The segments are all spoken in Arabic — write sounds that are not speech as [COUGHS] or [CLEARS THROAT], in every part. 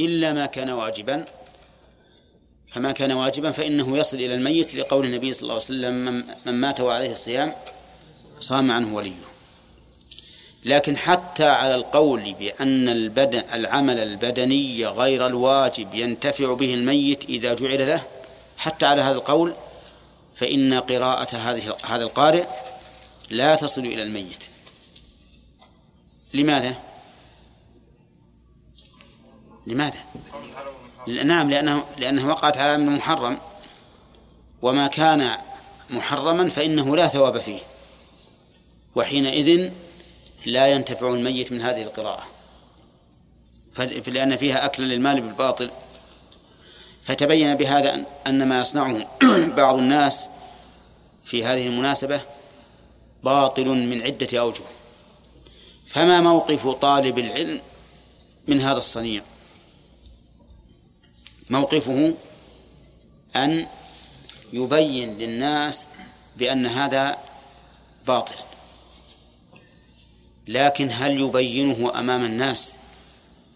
إلا ما كان واجبا. فما كان واجبا فإنه يصل إلى الميت لقول النبي صلى الله عليه وسلم من مات وعليه الصيام صام عنه وليه. لكن حتى على القول بأن البدن العمل البدني غير الواجب ينتفع به الميت إذا جعل له حتى على هذا القول فإن قراءة هذه هذا القارئ لا تصل إلى الميت. لماذا؟ لماذا؟ نعم لأنه لأنها وقعت على من محرم. وما كان محرما فإنه لا ثواب فيه. وحينئذ لا ينتفع الميت من هذه القراءة. لأن فيها أكل للمال بالباطل. فتبين بهذا أن ما يصنعه [CLEARS THROAT] بعض الناس في هذه المناسبة باطل من عدة أوجه. فما موقف طالب العلم من هذا الصنيع؟ موقفه أن يبين للناس بأن هذا باطل. لكن هل يبينه أمام الناس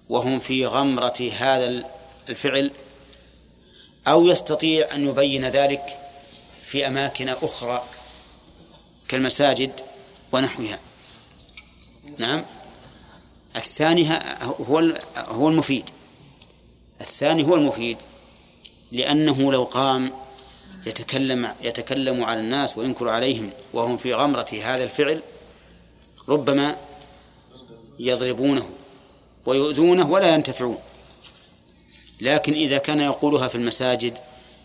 وهم في غمرة هذا الفعل؟ أو يستطيع أن يبين ذلك في أماكن أخرى كالمساجد ونحوها؟ نعم. الثاني هو هو المفيد. الثاني هو المفيد لأنه لو قام يتكلم يتكلم على الناس وينكر عليهم وهم في غمرة هذا الفعل ربما يضربونه ويؤذونه ولا ينتفعون. لكن إذا كان يقولها في المساجد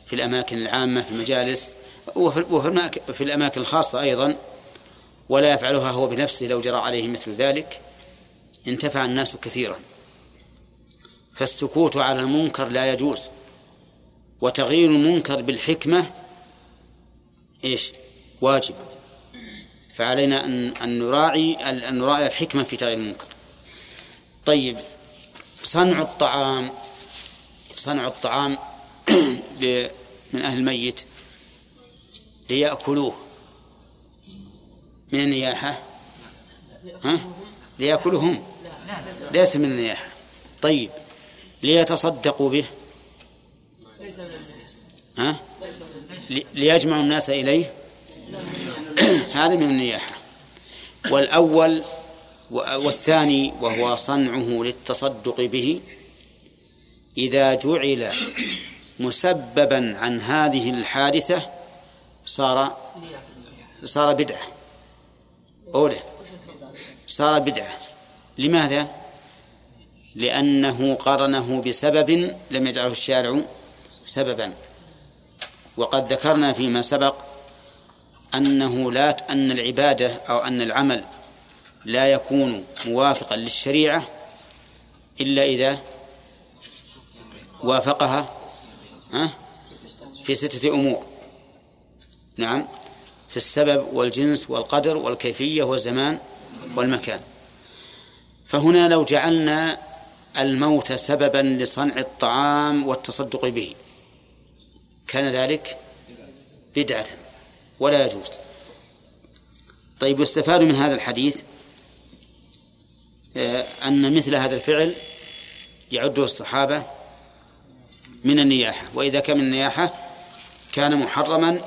في الأماكن العامة في المجالس وفي الأماكن الخاصة أيضا ولا يفعلها هو بنفسه لو جرى عليه مثل ذلك انتفع الناس كثيرا. فالسكوت على المنكر لا يجوز. وتغيير المنكر بالحكمة إيش؟ واجب. فعلينا أن أن نراعي أن نراعي الحكمة في تغيير المنكر. طيب صنع الطعام. صنع الطعام [CLEARS THROAT] من أهل الميت ليأكلوه. من النياحة؟ ها؟ ليأكلهم ليس من النياحة. طيب ليتصدقوا به. ها؟ ليجمعوا الناس إليه. [CLEARS THROAT] هذا من النياحة. والأول والثاني وهو صنعه للتصدق به. إذا جعل مسببا عن هذه الحادثة صار صار بدعة. أولى صار بدعة. لماذا؟ لأنه قرنه بسبب لم يجعله الشارع سببا. وقد ذكرنا فيما سبق أنه لا أن العبادة أو أن العمل لا يكون موافقا للشريعة إلا إذا وافقها في ستة أمور. نعم في السبب والجنس والقدر والكيفية والزمان والمكان. فهنا لو جعلنا الموت سببا لصنع الطعام والتصدق به. كان ذلك بدعة ولا يجوز. طيب يستفاد من هذا الحديث آه، أن مثل هذا الفعل يعده الصحابة من النياحة. وإذا كان من النياحة كان محرما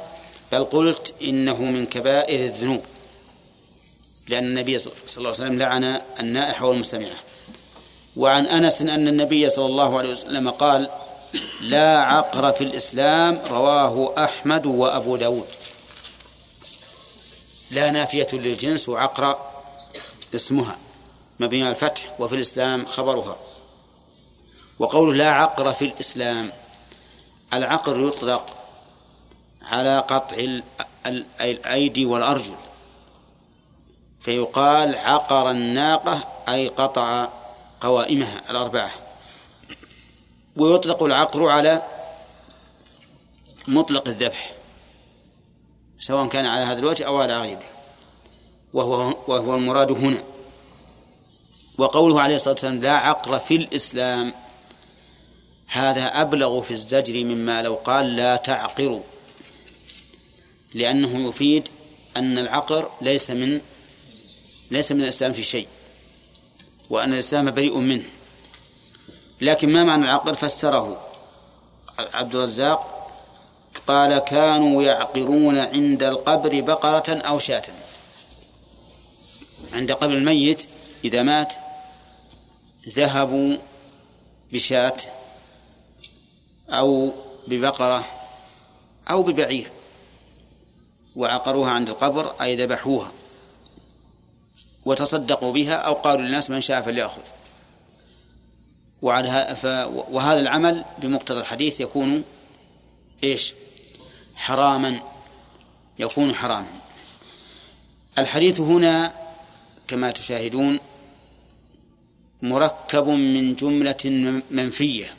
بل قلت إنه من كبائر الذنوب لأن النبي صلى الله عليه وسلم لعن النائحة والمستمعة. وعن أنس أن النبي صلى الله عليه وسلم قال لا عقر في الإسلام رواه أحمد وأبو داود. لا نافية للجنس وعقر اسمها مبني على الفتح وفي الإسلام خبرها. وقوله لا عقر في الإسلام العقر يطلق على قطع الأيدي والأرجل فيقال عقر الناقة أي قطع قوائمها الأربعة. ويطلق العقر على مطلق الذبح سواء كان على هذا الوجه أو على غيره. وهو وهو المراد هنا. وقوله عليه الصلاة والسلام لا عقر في الإسلام هذا أبلغ في الزجر مما لو قال لا تعقروا لأنه يفيد أن العقر ليس من ليس من الإسلام في شيء. وأن الإسلام بريء منه. لكن ما معنى العقر فسره. عبد الرزاق قال كانوا يعقرون عند القبر بقرة أو شاة. عند قبر الميت إذا مات ذهبوا بشاة أو ببقرة أو ببعير وعقروها عند القبر أي ذبحوها. وتصدقوا بها أو قالوا للناس من شاء فليأخذ. وعلى وهذا العمل بمقتضى الحديث يكون إيش؟ حراما. يكون حراما. الحديث هنا كما تشاهدون مركب من جملة منفية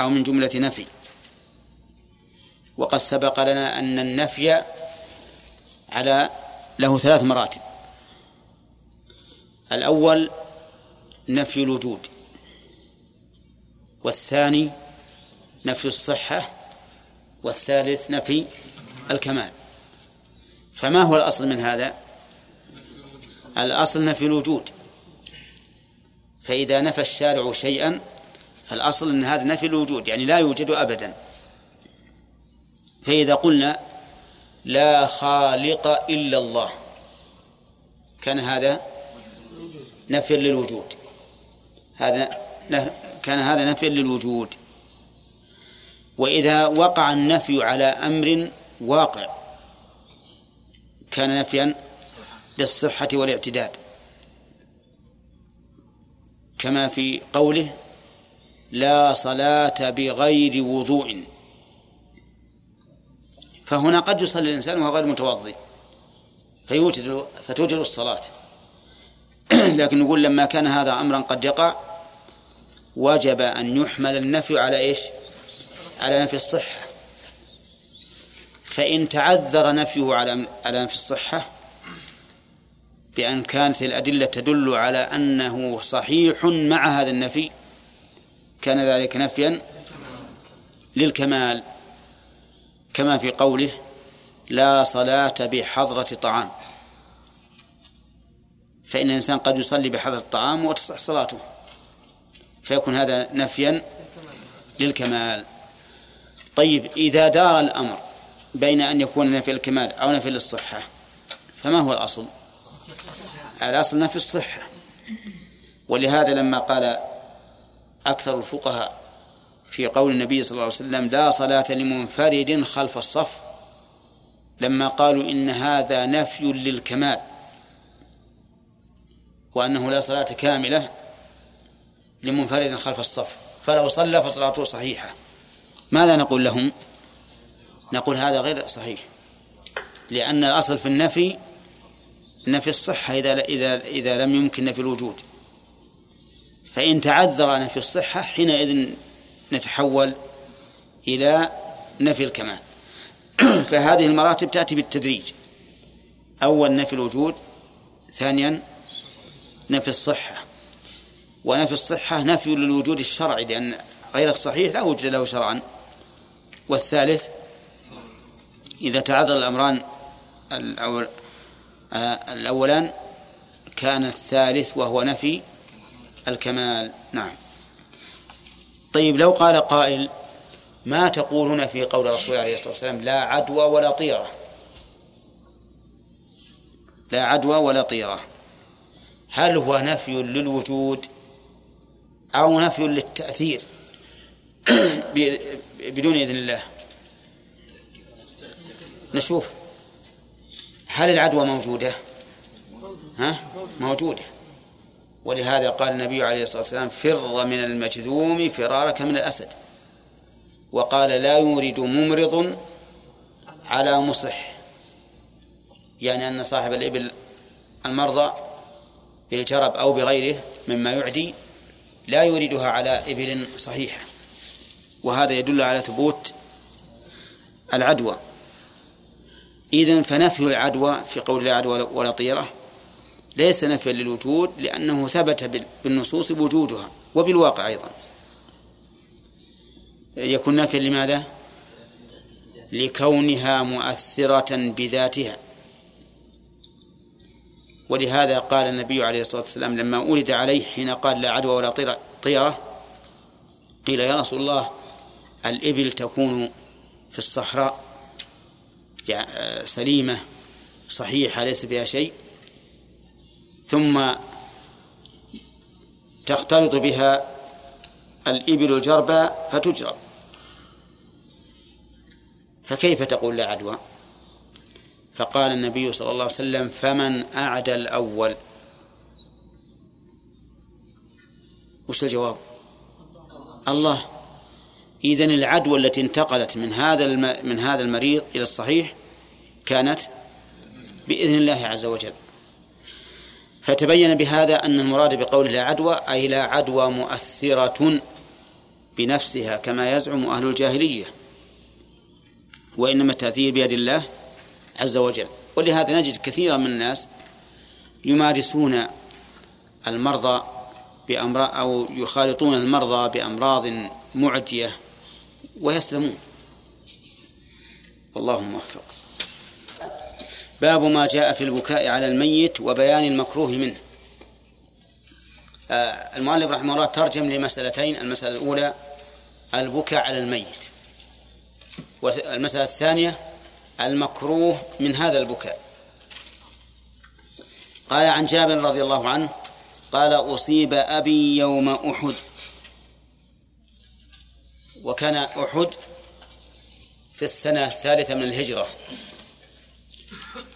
أو من جملة نفي. وقد سبق لنا أن النفي على له ثلاث مراتب. الأول نفي الوجود والثاني نفي الصحة والثالث نفي الكمال. فما هو الأصل من هذا؟ الأصل نفي الوجود. فإذا نفى الشارع شيئا فالأصل أن هذا نفي الوجود يعني لا يوجد أبدا. فإذا قلنا لا خالق إلا الله كان هذا نفي للوجود. هذا كان هذا نفي للوجود. وإذا وقع النفي على أمر واقع كان نفيا للصحة والاعتداد. كما في قوله لا صلاة بغير وضوء. فهنا قد يصلي الإنسان وهو غير متوضئ فيوجد فتوجد الصلاة. [CLEARS THROAT] لكن نقول لما كان هذا أمرا قد يقع وجب أن يحمل النفي على إيش؟ على نفي الصحة. فإن تعذر نفيه على على نفي الصحة بأن كانت الأدلة تدل على أنه صحيح مع هذا النفي كان ذلك نفيا للكمال. كما في قوله لا صلاة بحضرة طعام. فإن الإنسان قد يصلي بحضرة الطعام وتصح صلاته. فيكون هذا نفيا للكمال. طيب إذا دار الأمر بين أن يكون نفي الكمال أو نفي للصحة فما هو الأصل؟ الأصل نفي الصحة. ولهذا لما قال أكثر الفقهاء في قول النبي صلى الله عليه وسلم لا صلاة لمنفرد خلف الصف لما قالوا إن هذا نفي للكمال. وأنه لا صلاة كاملة لمنفرد خلف الصف فلو صلى فصلاته صحيحة. ماذا نقول لهم؟ نقول هذا غير صحيح لأن الأصل في النفي نفي الصحة إذا إذا إذا لم يمكن نفي الوجود. فإن تعذر نفي الصحة حينئذ نتحول إلى نفي الكمال. [COUGHS] فهذه المراتب تأتي بالتدريج. أول نفي الوجود ثانيا نفي الصحة. ونفي الصحة نفي للوجود الشرعي لأن غير الصحيح لا وجود له شرعا. والثالث إذا تعذر الأمران الأول الأولان كان الثالث وهو نفي الكمال. نعم. طيب لو قال قائل ما تقولون في قول الرسول عليه الصلاة والسلام لا عدوى ولا طيرة؟ لا عدوى ولا طيرة. هل هو نفي للوجود أو نفي للتأثير؟ [CLEARS THROAT] بدون إذن الله. نشوف. هل العدوى موجودة؟ ها؟ موجودة. ولهذا قال النبي عليه الصلاة والسلام فر من المجذوم فرارك من الأسد. وقال لا يورد ممرض على مصح. يعني أن صاحب الإبل المرضى بالجرب أو بغيره مما يعدي لا يريدها على إبل صحيحة. وهذا يدل على ثبوت العدوى. إذن فنفي العدوى في قول لا عدوى ولا طيرة ليس نفيا للوجود لأنه ثبت بالنصوص وجودها وبالواقع أيضا. يكون نفيا لماذا؟ لكونها مؤثرة بذاتها. ولهذا قال النبي عليه الصلاة والسلام لما ولد عليه حين قال لا عدوى ولا طيرة قيل يا رسول الله الإبل تكون في الصحراء. سليمة صحيحة ليس فيها شيء. ثم تختلط بها الإبل الجربى فتجرب. فكيف تقول لا عدوى؟ فقال النبي صلى الله عليه وسلم فمن أعدى الأول؟ وش الجواب؟ الله. إذن العدوى التي انتقلت من هذا من هذا المريض إلى الصحيح كانت بإذن الله عز وجل. فتبين بهذا أن المراد بقوله لا عدوى أي لا عدوى مؤثرة بنفسها كما يزعم أهل الجاهلية وإنما التأثير بيد الله عز وجل. ولهذا نجد كثيرا من الناس يمارسون المرضى بأمراض أو يخالطون المرضى بأمراض معدية ويسلمون. والله موفق. باب ما جاء في البكاء على الميت وبيان المكروه منه. آه، المؤلف رحمه الله ترجم لمسألتين المسألة الأولى البكاء على الميت. والمسألة الثانية المكروه من هذا البكاء. قال عن جابر رضي الله عنه قال أصيب أبي يوم أحد. وكان أحد في السنة الثالثة من الهجرة.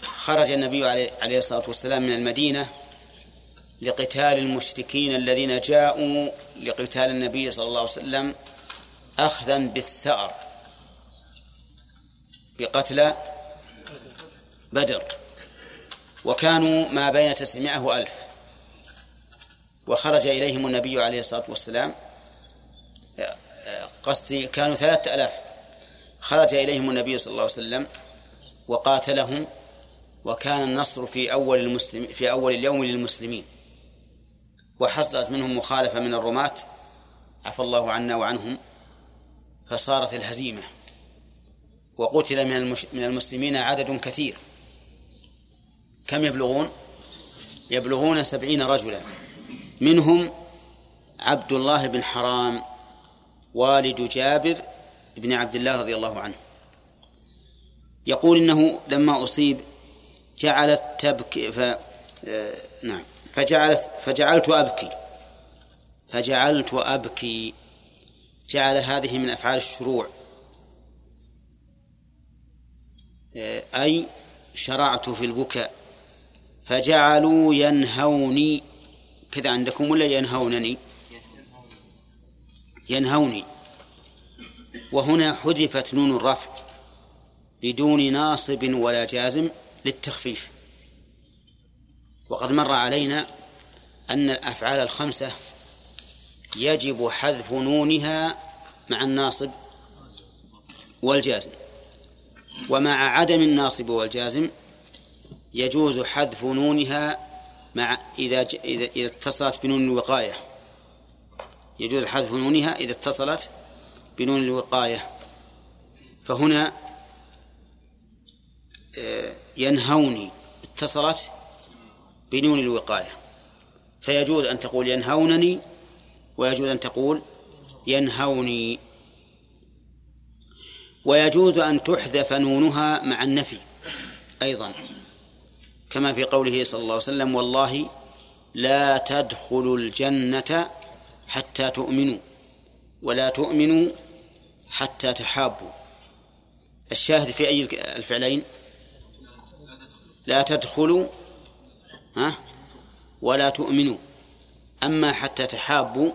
خرج النبي عليه الصلاة والسلام من المدينة لقتال المشركين الذين جاءوا لقتال النبي صلى الله عليه وسلم أخذا بالثأر. بقتل بدر. وكانوا ما بين تسعمائة وألف. وخرج إليهم النبي عليه الصلاة والسلام. قصدي كانوا ثلاثة ألاف. خرج إليهم النبي صلى الله عليه وسلم وقاتلهم. وكان النصر في أول المسلم في أول اليوم للمسلمين. وحصلت منهم مخالفة من الرماة. عفى الله عنا وعنهم. فصارت الهزيمة. وقتل من من المسلمين عدد كثير. كم يبلغون؟ يبلغون سبعين رجلا. منهم عبد الله بن حرام والد جابر بن عبد الله رضي الله عنه. يقول إنه لما أصيب جعلت تبكي ف نعم فجعلت فجعلت أبكي. فجعلت أبكي. جعل هذه من أفعال الشروع. أي شرعت في البكاء فجعلوا ينهوني. كذا عندكم ولا ينهونني؟ ينهوني. وهنا حذفت نون الرفع بدون ناصب ولا جازم للتخفيف. وقد مر علينا أن الأفعال الخمسة يجب حذف نونها مع الناصب والجازم. ومع عدم الناصب والجازم يجوز حذف نونها مع إذا إذا إذا اتصلت بنون الوقاية. يجوز حذف نونها إذا اتصلت بنون الوقاية. فهنا آه، ينهوني اتصلت بنون الوقاية. فيجوز أن تقول ينهونني ويجوز أن تقول ينهوني. ويجوز أن تحذف نونها مع النفي أيضا كما في قوله صلى الله عليه وسلم والله لا تدخلوا الجنة حتى تؤمنوا ولا تؤمنوا حتى تحابوا. الشاهد في أي الفعلين؟ لا تدخلوا ها؟ ولا تؤمنوا أما حتى تحابوا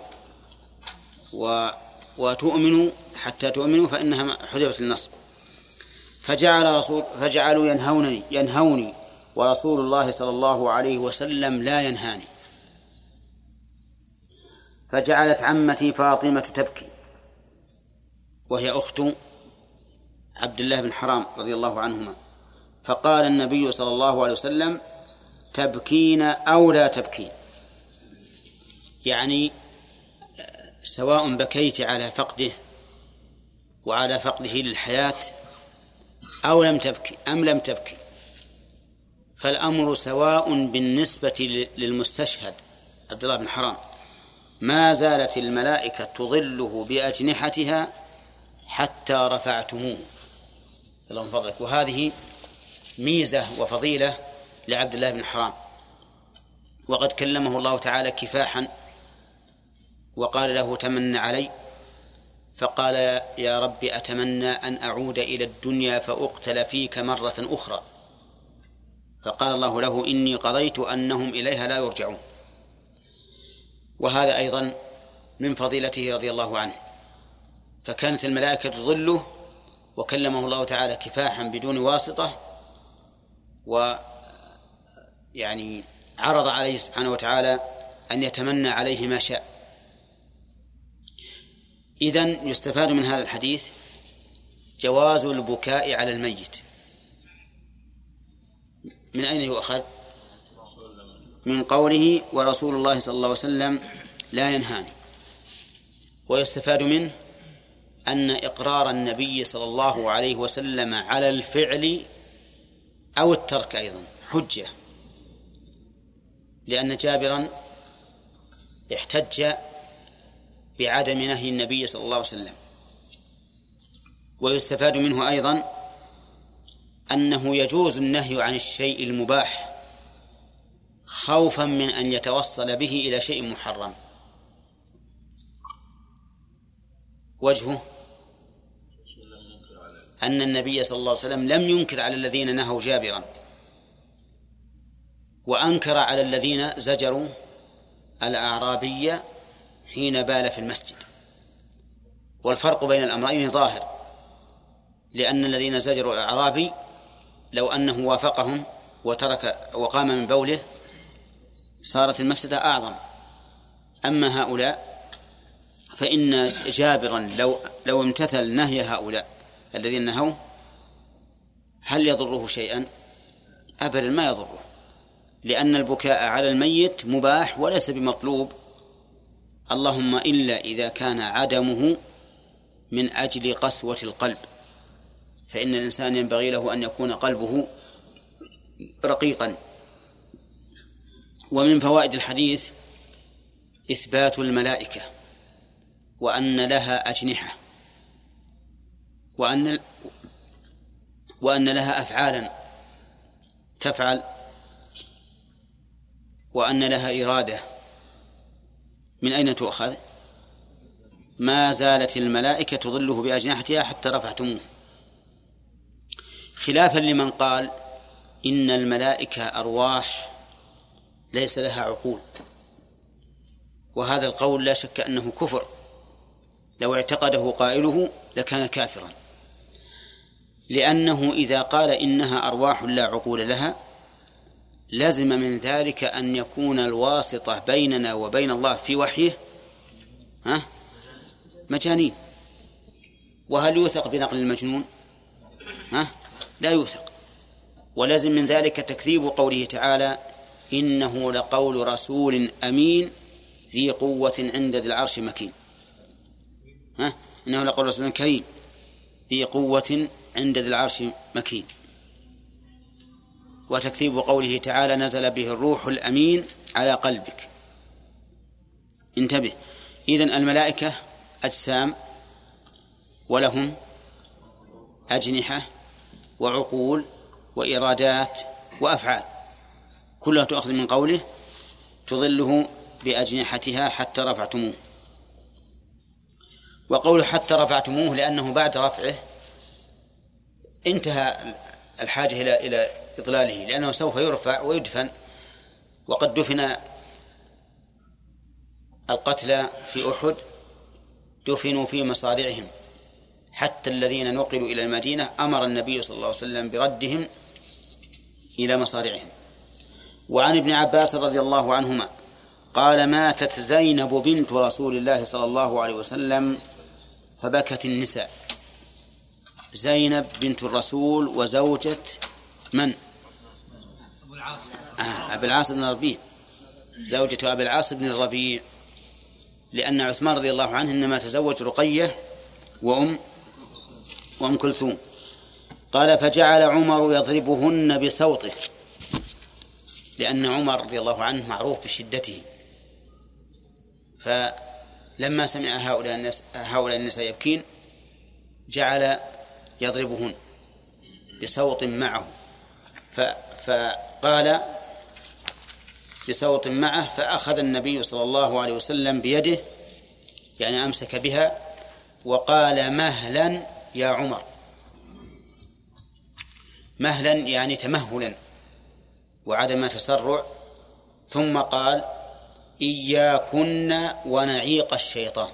و وتؤمنوا حتى تؤمنوا فإنها حذفت النصب. فجعل رسول فجعلوا ينهونني ينهوني ورسول الله صلى الله عليه وسلم لا ينهاني. فجعلت عمتي فاطمة تبكي. وهي أخت عبد الله بن حرام رضي الله عنهما. فقال النبي صلى الله عليه وسلم تبكين أو لا تبكين. يعني سواء بكيت على فقده وعلى فقده للحياة أو لم تبكي أم لم تبكي. فالأمر سواء بالنسبة للمستشهد عبد الله بن حرام ما زالت الملائكة تظله بأجنحتها حتى رفعتموه. اللهم فضلك. وهذه ميزة وفضيلة لعبد الله بن حرام. وقد كلمه الله تعالى كفاحا وقال له تمن علي فقال يا رب أتمنى أن أعود إلى الدنيا فأقتل فيك مرة أخرى. فقال الله له إني قضيت أنهم إليها لا يرجعون. وهذا أيضا من فضيلته رضي الله عنه. فكانت الملائكة تظله وكلمه الله تعالى كفاحا بدون واسطة و يعني عرض عليه سبحانه وتعالى أن يتمنى عليه ما شاء. إذن يستفاد من هذا الحديث جواز البكاء على الميت. من أين يؤخذ؟ من قوله ورسول الله صلى الله عليه وسلم لا ينهاني. ويستفاد منه أن إقرار النبي صلى الله عليه وسلم على الفعل أو الترك أيضا حجة. لأن جابرا احتج بعدم نهي النبي صلى الله عليه وسلم. ويستفاد منه أيضا أنه يجوز النهي عن الشيء المباح خوفا من أن يتوصل به إلى شيء محرم. وجهه أن النبي صلى الله عليه وسلم لم ينكر على الذين نهوا جابرا وأنكر على الذين زجروا الأعرابي حين بال في المسجد. والفرق بين الأمرين ظاهر لأن الذين زجروا الأعرابي لو أنه وافقهم وترك وقام من بوله صارت المفسدة أعظم. أما هؤلاء فإن جابرا لو لو امتثل نهي هؤلاء الذين نهوه هل يضره شيئا؟ أبدا ما يضره لأن البكاء على الميت مباح وليس بمطلوب. اللهم إلا إذا كان عدمه من أجل قسوة القلب. فإن الإنسان ينبغي له أن يكون قلبه رقيقا. ومن فوائد الحديث إثبات الملائكة وأن لها أجنحة وأن وأن لها أفعالا تفعل وأن لها إرادة من أين تؤخذ؟ ما زالت الملائكة تظله بأجنحتها حتى رفعتموه. خلافا لمن قال إن الملائكة أرواح ليس لها عقول. وهذا القول لا شك أنه كفر. لو اعتقده قائله لكان كافرا. لأنه إذا قال إنها أرواح لا عقول لها لزم من ذلك أن يكون الواسطة بيننا وبين الله في وحيه ها؟ مجانين. وهل يوثق بنقل المجنون؟ ها؟ لا يوثق. ولازم من ذلك تكذيب قوله تعالى إنه لقول رسول أمين ذي قوة عند ذي العرش مكين. ها؟ إنه لقول رسول كريم ذي قوة عند ذي العرش مكين. وتكذيب قوله تعالى نزل به الروح الأمين على قلبك. انتبه. إذن الملائكة أجسام ولهم أجنحة وعقول وإرادات وأفعال. كلها تؤخذ من قوله تظله بأجنحتها حتى رفعتموه. وقوله حتى رفعتموه لأنه بعد رفعه انتهى الحاجة إلى إلى إضلاله لأنه سوف يرفع ويدفن. وقد دفن القتلى في أحد دفنوا في مصارعهم. حتى الذين نقلوا إلى المدينة أمر النبي صلى الله عليه وسلم بردهم إلى مصارعهم. وعن ابن عباس رضي الله عنهما قال ماتت زينب بنت رسول الله صلى الله عليه وسلم فبكت النساء. زينب بنت الرسول وزوجة من؟ أبو العاص آه أبو العاص بن الربيع. زوجة أبي العاص بن الربيع. لأن عثمان رضي الله عنه إنما تزوج رقية وأم وأم كلثوم. قال فجعل عمر يضربهن بصوته. لأن عمر رضي الله عنه معروف بشدته. فلما سمع هؤلاء الناس هؤلاء النساء يبكين جعل يضربهن بصوت معه. فقال بصوت معه فأخذ النبي صلى الله عليه وسلم بيده يعني أمسك بها وقال مهلا يا عمر. مهلا يعني تمهلا وعدم تسرع. ثم قال إياكن ونعيق الشيطان.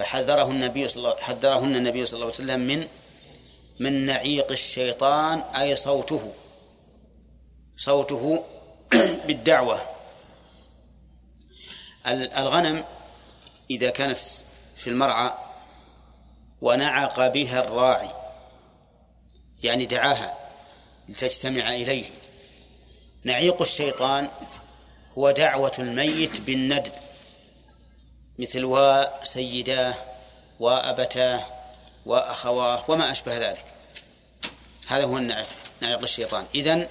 فحذره النبي صلى الله حذرهن النبي صلى الله عليه وسلم من من نعيق الشيطان أي صوته. صوته [CLEARS THROAT] بالدعوة. الغنم إذا كانت في المرعى ونعق بها الراعي يعني دعاها لتجتمع إليه. نعيق الشيطان هو دعوة الميت بالندب. مثل وسيداه وأبتاه وأخواه وما أشبه ذلك. هذا هو النعيق نعيق الشيطان. إذن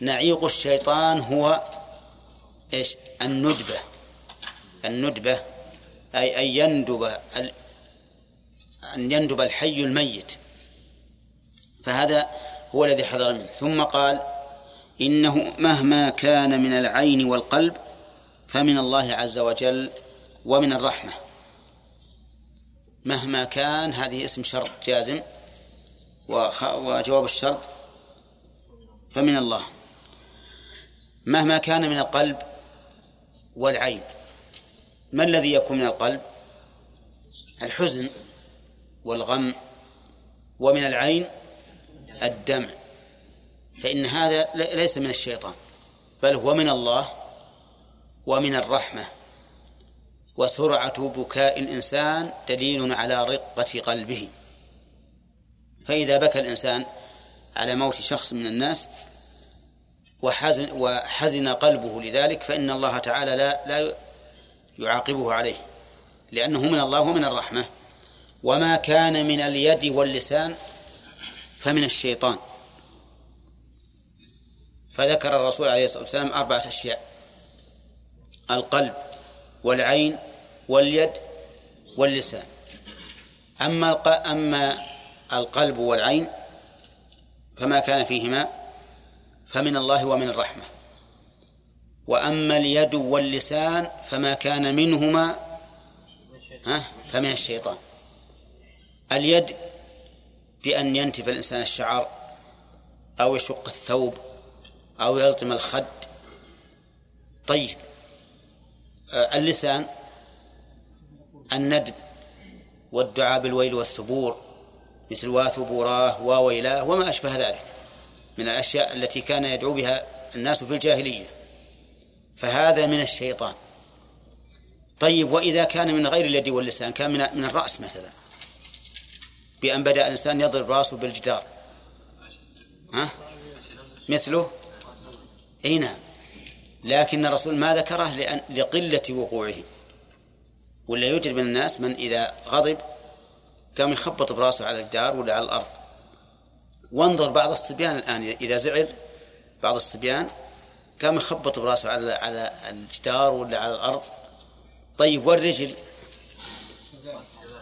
نعيق الشيطان هو إيش؟ الندبة. الندبة أي أن يندب أن يندب الحي الميت. فهذا هو الذي حضر منه. ثم قال إنه مهما كان من العين والقلب فمن الله عز وجل ومن الرحمة. مهما كان هذه اسم شرط جازم وجواب الشرط فمن الله. مهما كان من القلب والعين ما الذي يكون من القلب؟ الحزن والغم ومن العين الدمع. فإن هذا ليس من الشيطان بل هو من الله ومن الرحمة. وسرعة بكاء الإنسان دليل على رقة قلبه. فإذا بكى الإنسان على موت شخص من الناس وحزن وحزن قلبه لذلك فإن الله تعالى لا لا يعاقبه عليه لأنه من الله ومن الرحمة. وما كان من اليد واللسان فمن الشيطان. فذكر الرسول عليه الصلاة والسلام أربعة أشياء. القلب والعين واليد واللسان. أما أما القلب والعين فما كان فيهما فمن الله ومن الرحمة. وأما اليد واللسان فما كان منهما فمن الشيطان. اليد بأن ينتف الإنسان الشعر أو يشق الثوب أو يلطم الخد. طيب. اللسان الندب والدعاء بالويل والثبور مثل واثبوراه وويلاه وما أشبه ذلك من الأشياء التي كان يدعو بها الناس في الجاهلية. فهذا من الشيطان. طيب وإذا كان من غير اليد واللسان كان من من الرأس مثلا بأن بدأ الإنسان يضرب رأسه بالجدار. ها؟ مثله؟ أي نعم. لكن الرسول ما ذكره لأن لقلة وقوعه. ولا يوجد من الناس من إذا غضب قام يخبط برأسه على الجدار ولا على الأرض. وانظر بعض الصبيان الآن. إذا زعل بعض الصبيان قام يخبط برأسه على على الجدار ولا على الأرض. طيب والرجل؟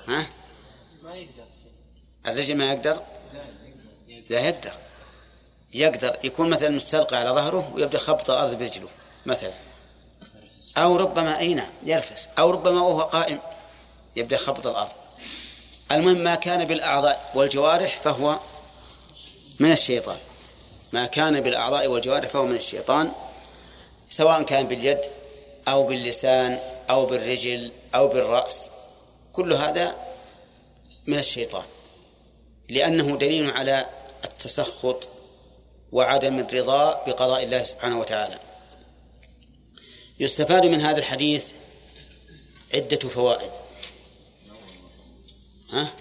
ها؟ ما يقدر؟ الرجل ما يقدر. لا يقدر. يقدر. يكون مثلا مستلقى على ظهره ويبدأ خبط الأرض برجله. مثلا. أو ربما أي نعم يرفس. أو ربما وهو قائم يبدأ خبط الأرض. المهم ما كان بالأعضاء والجوارح فهو من الشيطان. ما كان بالأعضاء والجوارح فهو من الشيطان سواء كان باليد أو باللسان أو بالرجل أو بالرأس. كل هذا من الشيطان. لأنه دليل على التسخط وعدم الرضا بقضاء الله سبحانه وتعالى. يستفاد من هذا الحديث عدة فوائد. ها؟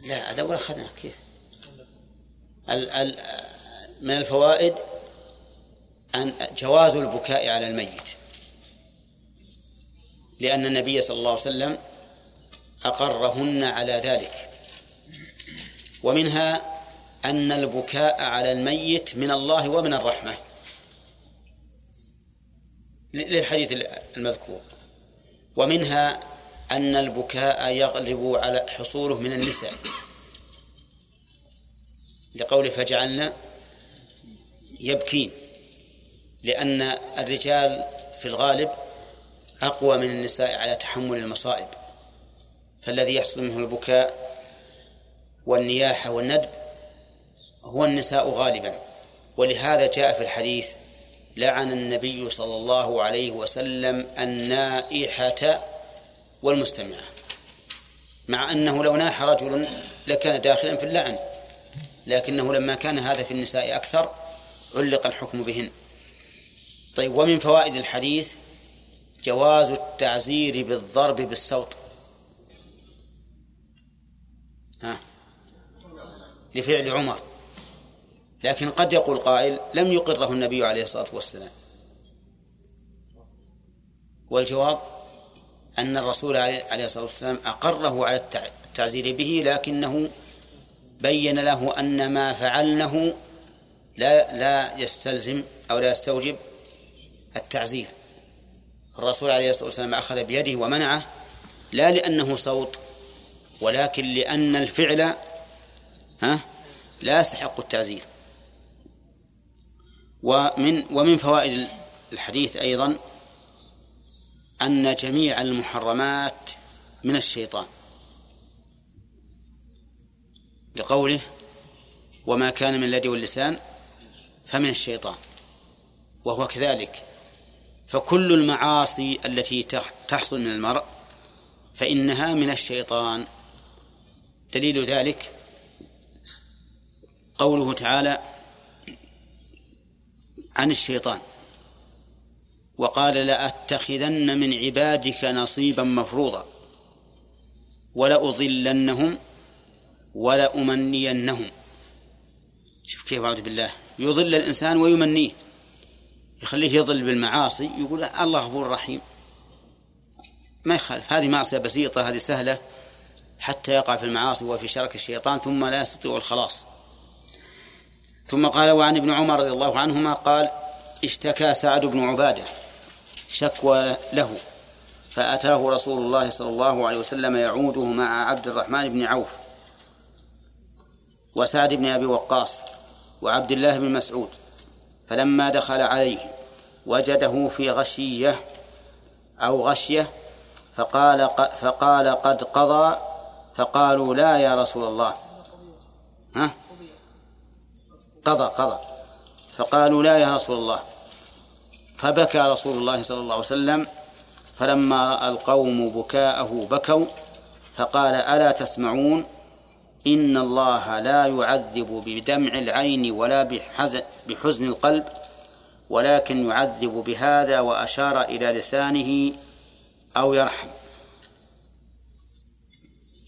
لا الأول أخذنا كيف؟ ال ال من الفوائد أن جواز البكاء على الميت. لأن النبي صلى الله عليه وسلم أقرهن على ذلك. ومنها أن البكاء على الميت من الله ومن الرحمة. للحديث المذكور. ومنها أن البكاء يغلب على حصوله من النساء. لقوله فجعلنا يبكين لأن الرجال في الغالب أقوى من النساء على تحمل المصائب. فالذي يحصل منه البكاء والنياحة والندب هو النساء غالبا. ولهذا جاء في الحديث لعن النبي صلى الله عليه وسلم النائحة والمستمعة مع أنه لو ناح رجل لكان داخلا في اللعن لكنه لما كان هذا في النساء أكثر علق الحكم بهن. طيب ومن فوائد الحديث جواز التعزير بالضرب بالصوت. ها؟ لفعل عمر. لكن قد يقول قائل لم يقره النبي عليه الصلاة والسلام. والجواب أن الرسول عليه الصلاة والسلام أقره على التعزير به لكنه بين له أن ما فعلنه لا لا يستلزم أو لا يستوجب التعزير. الرسول عليه الصلاة والسلام أخذ بيده ومنعه لا لأنه صوت ولكن لأن الفعل ها لا يستحق التعزير. ومن ومن فوائد الحديث أيضا أن جميع المحرمات من الشيطان. لقوله وما كان من اليد واللسان فمن الشيطان وهو كذلك. فكل المعاصي التي تحصل من المرء فإنها من الشيطان. دليل ذلك قوله تعالى عن الشيطان. وقال لأتخذن من عبادك نصيبا مفروضا ولأضلنهم ولأمنينهم. شوف كيف أعوذ بالله. يضل الإنسان ويمنيه. يخليه يضل بالمعاصي. يقول الله غفور رحيم. ما يخالف. هذه معصية بسيطة هذه سهلة حتى يقع في المعاصي وفي شرك الشيطان ثم لا يستطيع الخلاص. ثم قال وعن ابن عمر رضي الله عنهما قال اشتكى سعد بن عبادة شكوى له فأتاه رسول الله صلى الله عليه وسلم يعوده مع عبد الرحمن بن عوف وسعد بن أبي وقاص وعبد الله بن مسعود فلما دخل عليه وجده في غشية أو غشية فقال فقال قد قضى فقالوا لا يا رسول الله. ها؟ قضى قضى. فقالوا لا يا رسول الله. فبكى رسول الله صلى الله عليه وسلم. فلما رأى القوم بكاءه بكوا. فقال ألا تسمعون؟ إن الله لا يعذب بدمع العين ولا بحزن, القلب ولكن يعذب بهذا وأشار إلى لسانه أو يرحم.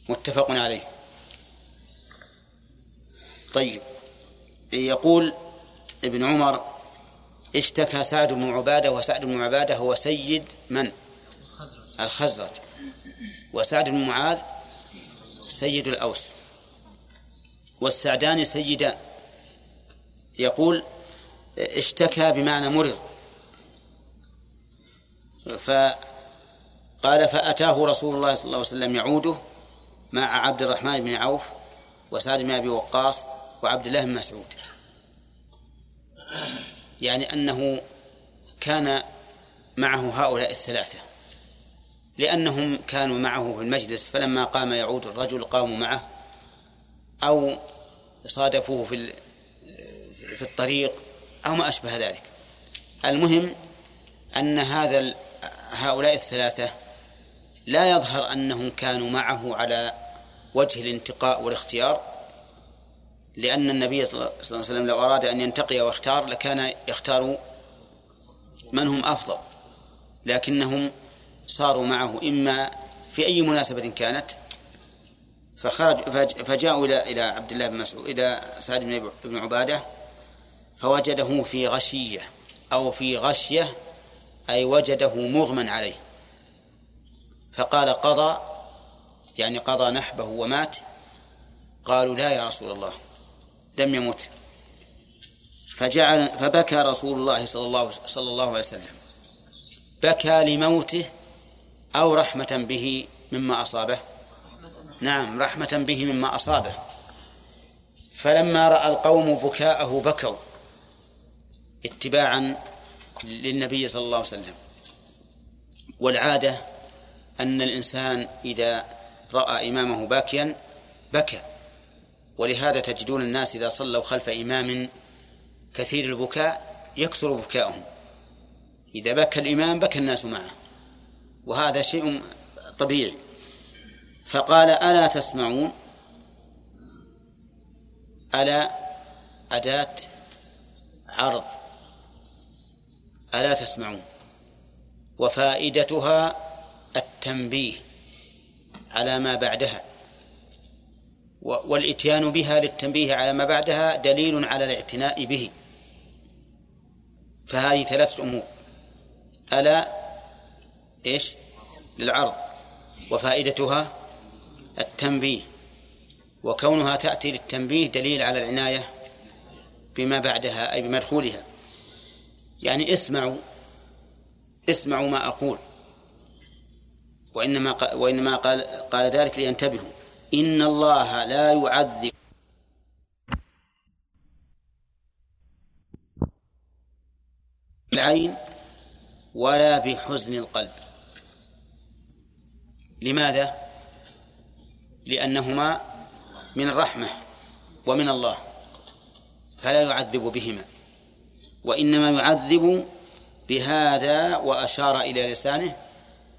متفق عليه. طيب. يقول ابن عمر اشتكى سعد بن عبادة وسعد بن عبادة هو سيد من؟ الخزرج. وسعد بن معاذ سيد الأوس. والسعدان سيدان يقول اشتكى بمعنى مرض. فقال فأتاه رسول الله صلى الله عليه وسلم يعوده مع عبد الرحمن بن عوف وسعد بن أبي وقاص وعبد الله بن مسعود. يعني أنه كان معه هؤلاء الثلاثة. لأنهم كانوا معه في المجلس فلما قام يعود الرجل قاموا معه أو صادفوه في في الطريق أو ما أشبه ذلك. المهم أن هذا هؤلاء الثلاثة لا يظهر أنهم كانوا معه على وجه الانتقاء والاختيار لأن النبي صلى الله عليه وسلم لو أراد أن ينتقي واختار لكان يختار من هم أفضل. لكنهم صاروا معه إما في أي مناسبة كانت فخرج فجاءوا إلى إلى عبد الله بن مسعود إلى سعد بن عبادة فوجده في غشية أو في غشية أي وجده مغمى عليه. فقال قضى يعني قضى نحبه ومات قالوا لا يا رسول الله. لم يمت. فجعل فبكى رسول الله صلى الله صلى الله عليه وسلم. بكى لموته أو رحمة به مما أصابه. نعم رحمة به مما أصابه. فلما رأى القوم بكاءه بكوا. اتباعا للنبي صلى الله عليه وسلم. والعادة أن الإنسان إذا رأى إمامه باكيا بكى. ولهذا تجدون الناس إذا صلوا خلف إمام كثير البكاء يكثر بكاؤهم. إذا بكى الإمام بكى الناس معه وهذا شيء طبيعي. فقال ألا تسمعون؟ ألا أداة عرض. ألا تسمعون؟ وفائدتها التنبيه على ما بعدها. والإتيان بها للتنبيه على ما بعدها دليل على الاعتناء به. فهذه ثلاثة أمور. ألا إيش؟ للعرض. وفائدتها التنبيه. وكونها تأتي للتنبيه دليل على العناية بما بعدها أي بمدخولها. يعني اسمعوا اسمعوا ما أقول. وإنما وإنما قال قال ذلك لينتبهوا. إن الله لا يعذب. العين ولا بحزن القلب. لماذا؟ لأنهما من الرحمة ومن الله. فلا يعذب بهما. وإنما يعذب بهذا وأشار إلى لسانه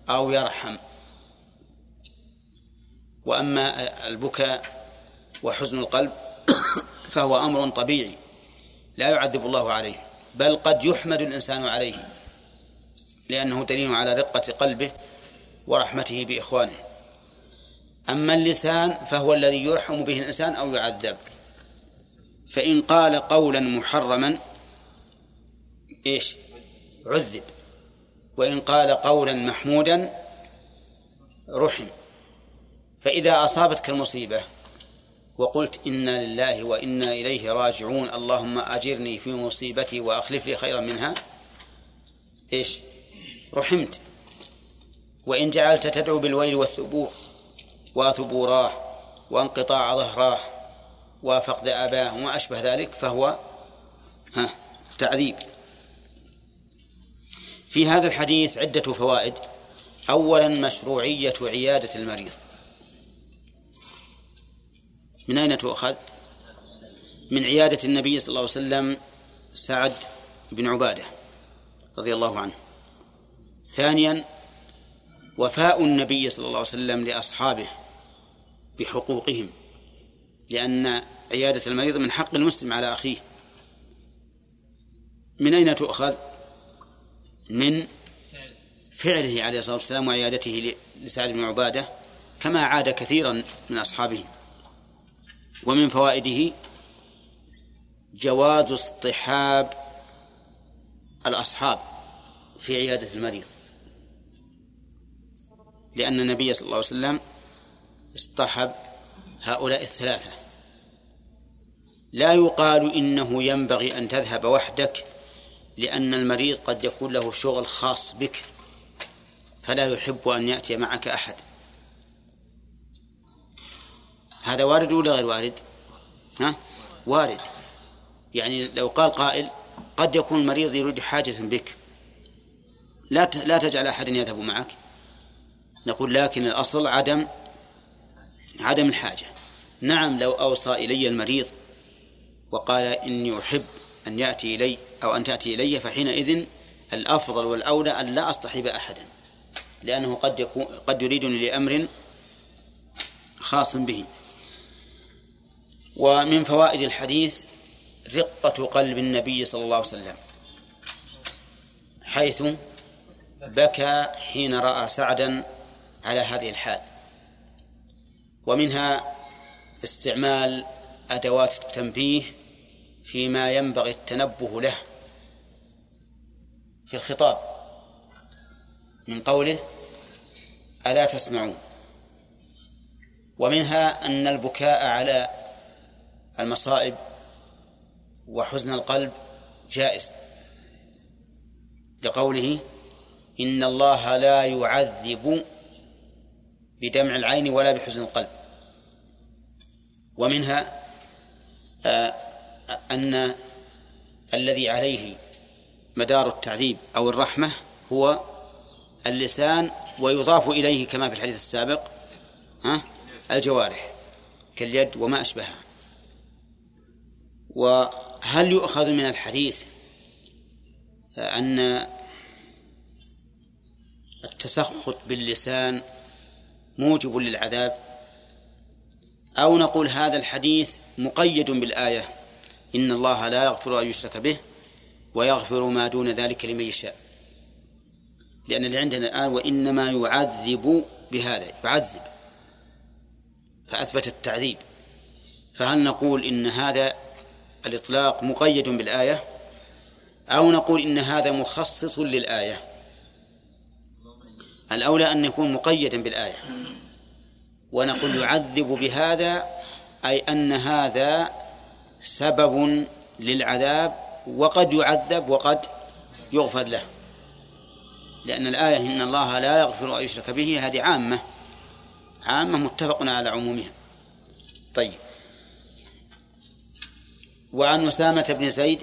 أو يرحم. وأما البكاء وحزن القلب [COUGHS] فهو أمر طبيعي لا يعذب الله عليه بل قد يحمد الإنسان عليه لأنه دليل على رقة قلبه ورحمته بإخوانه. أما اللسان فهو الذي يرحم به الإنسان أو يعذب. فإن قال قولا محرما إيش؟ عذب. وإن قال قولا محمودا رحم. فإذا أصابتك المصيبة وقلت إنا لله وإنا إليه راجعون اللهم أجرني في مصيبتي وأخلف لي خيرا منها إيش؟ رحمت. وإن جعلت تدعو بالويل والثبور وثبوراه وانقطاع ظهراه وفقد أباه وما أشبه ذلك فهو ها تعذيب. في هذا الحديث عدة فوائد. أولا مشروعية عيادة المريض. من أين تؤخذ؟ من عيادة النبي صلى الله عليه وسلم سعد بن عبادة رضي الله عنه ثانيا وفاء النبي صلى الله عليه وسلم لأصحابه بحقوقهم لأن عيادة المريض من حق المسلم على أخيه من أين تؤخذ؟ من فعله عليه الصلاة والسلام وعيادته لسعد بن عبادة كما عاد كثيرا من أصحابه ومن فوائده جواز اصطحاب الأصحاب في عيادة المريض. لأن النبي صلى الله عليه وسلم اصطحب هؤلاء الثلاثة. لا يقال إنه ينبغي أن تذهب وحدك لأن المريض قد يكون له شغل خاص بك فلا يحب أن يأتي معك أحد. هذا وارد ولا غير وارد؟ ها؟ وارد. يعني لو قال قائل قد يكون المريض يريد حاجة بك. لا لا تجعل أحد يذهب معك. نقول لكن الأصل عدم عدم الحاجة. نعم لو أوصى إلي المريض وقال إني أحب أن يأتي إلي أو أن تأتي إلي فحينئذ الأفضل والأولى أن لا أصطحب أحدا. لأنه قد يكون قد يريدني لأمر خاص به. ومن فوائد الحديث رقة قلب النبي صلى الله عليه وسلم حيث بكى حين رأى سعدا على هذه الحال. ومنها استعمال أدوات التنبيه فيما ينبغي التنبه له في الخطاب من قوله ألا تسمعون. ومنها أن البكاء على المصائب وحزن القلب جائز لقوله إن الله لا يعذب بدمع العين ولا بحزن القلب. ومنها آه، أن الذي عليه مدار التعذيب أو الرحمة هو اللسان ويضاف إليه كما في الحديث السابق ها الجوارح كاليد وما أشبهها. وهل يؤخذ من الحديث أن التسخط باللسان موجب للعذاب؟ أو نقول هذا الحديث مقيد بالآية إن الله لا يغفر أن يشرك به ويغفر ما دون ذلك لمن يشاء. لأن اللي عندنا الآن وإنما يعذب بهذا يعذب فأثبت التعذيب. فهل نقول إن هذا الإطلاق مقيد بالآية أو نقول إن هذا مخصص للآية. الأولى أن يكون مقيدا بالآية. ونقول يعذب بهذا أي أن هذا سبب للعذاب وقد يعذب وقد يغفر له. لأن الآية إن الله لا يغفر أن يشرك به هذه عامة. عامة متفق على عمومها. طيب. وعن أسامة بن زيد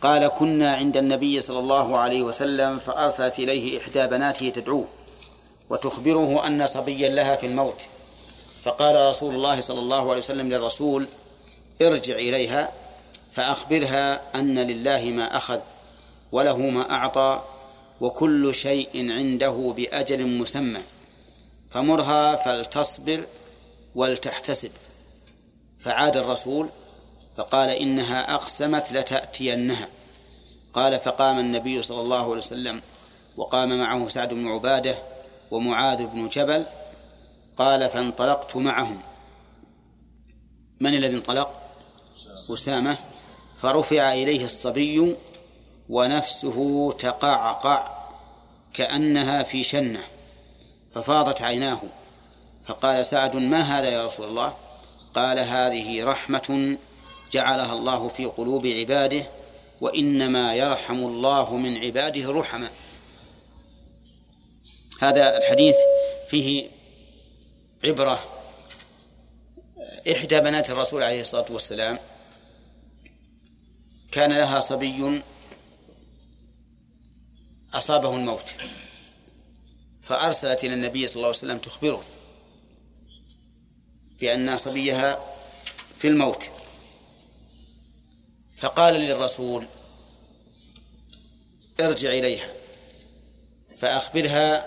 قال كنا عند النبي صلى الله عليه وسلم فأرسلت إليه إحدى بناته تدعوه وتخبره أن صبيا لها في الموت. فقال رسول الله صلى الله عليه وسلم للرسول ارجع إليها فأخبرها أن لله ما أخذ وله ما أعطى وكل شيء عنده بأجل مسمى. فمرها فلتصبر ولتحتسب. فعاد الرسول فقال إنها أقسمت لتأتينها. قال فقام النبي صلى الله عليه وسلم وقام معه سعد بن عبادة ومعاذ بن جبل قال فانطلقت معهم. من الذي انطلق؟ أسامة. فرفع إليه الصبي ونفسه تقعقع كأنها في شنة ففاضت عيناه. فقال سعد ما هذا يا رسول الله؟ قال هذه رحمة جعلها الله في قلوب عباده وإنما يرحم الله من عباده الرحمة هذا الحديث فيه عبرة إحدى بنات الرسول عليه الصلاة والسلام. كان لها صبي أصابه الموت فأرسلت إلى النبي صلى الله عليه وسلم تخبره بأن صبيها في الموت. فقال للرسول ارجع إليها فأخبرها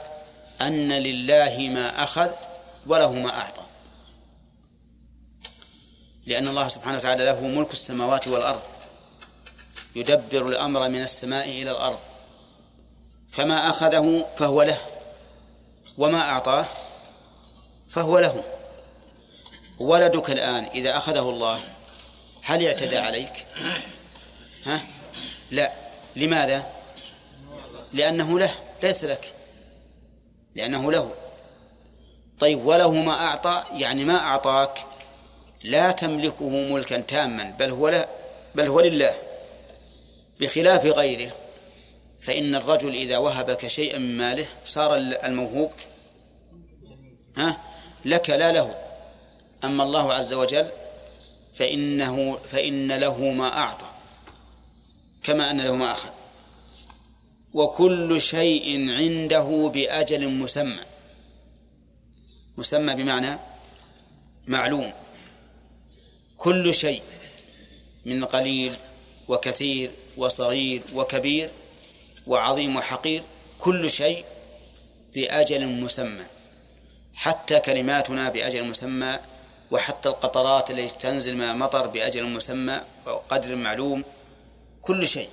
أن لله ما أخذ وله ما أعطى. لأن الله سبحانه وتعالى له ملك السماوات والأرض يدبر الأمر من السماء إلى الأرض. فما أخذه فهو له وما أعطاه فهو له. ولدك الآن إذا أخذه الله هل اعتدى عليك؟ ها؟ لا. لماذا؟ لأنه له ليس لك. لأنه له. طيب وله ما أعطى يعني ما أعطاك لا تملكه ملكا تاما بل هو له بل هو لله. بخلاف غيره فإن الرجل إذا وهبك شيئا من ماله صار الموهوب. ها؟ لك لا له. أما الله عز وجل فإنه فإن له ما أعطى كما أن له ما أخذ. وكل شيء عنده بأجل مسمى. مسمى بمعنى معلوم. كل شيء من قليل وكثير وصغير وكبير وعظيم وحقير كل شيء بأجل مسمى. حتى كلماتنا بأجل مسمى وحتى القطرات التي تنزل من المطر بأجل مسمى وقدر معلوم كل شيء.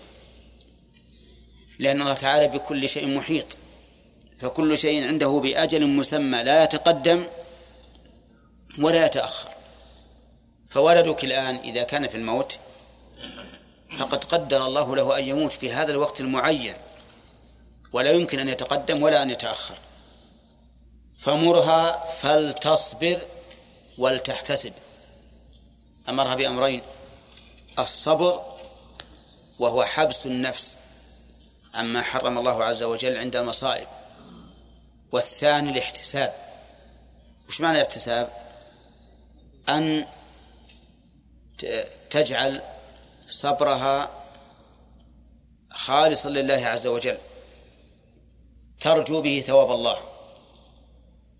لأن الله تعالى بكل شيء محيط. فكل شيء عنده بأجل مسمى لا يتقدم ولا يتأخر. فولدك الآن إذا كان في الموت فقد قدر الله له أن يموت في هذا الوقت المعين. ولا يمكن أن يتقدم ولا أن يتأخر. فمرها فلتصبر ولتحتسب. أمرها بأمرين الصبر وهو حبس النفس عما حرم الله عز وجل عند المصائب. والثاني الاحتساب. وش معنى الاحتساب؟ أن تجعل صبرها خالصا لله عز وجل. ترجو به ثواب الله.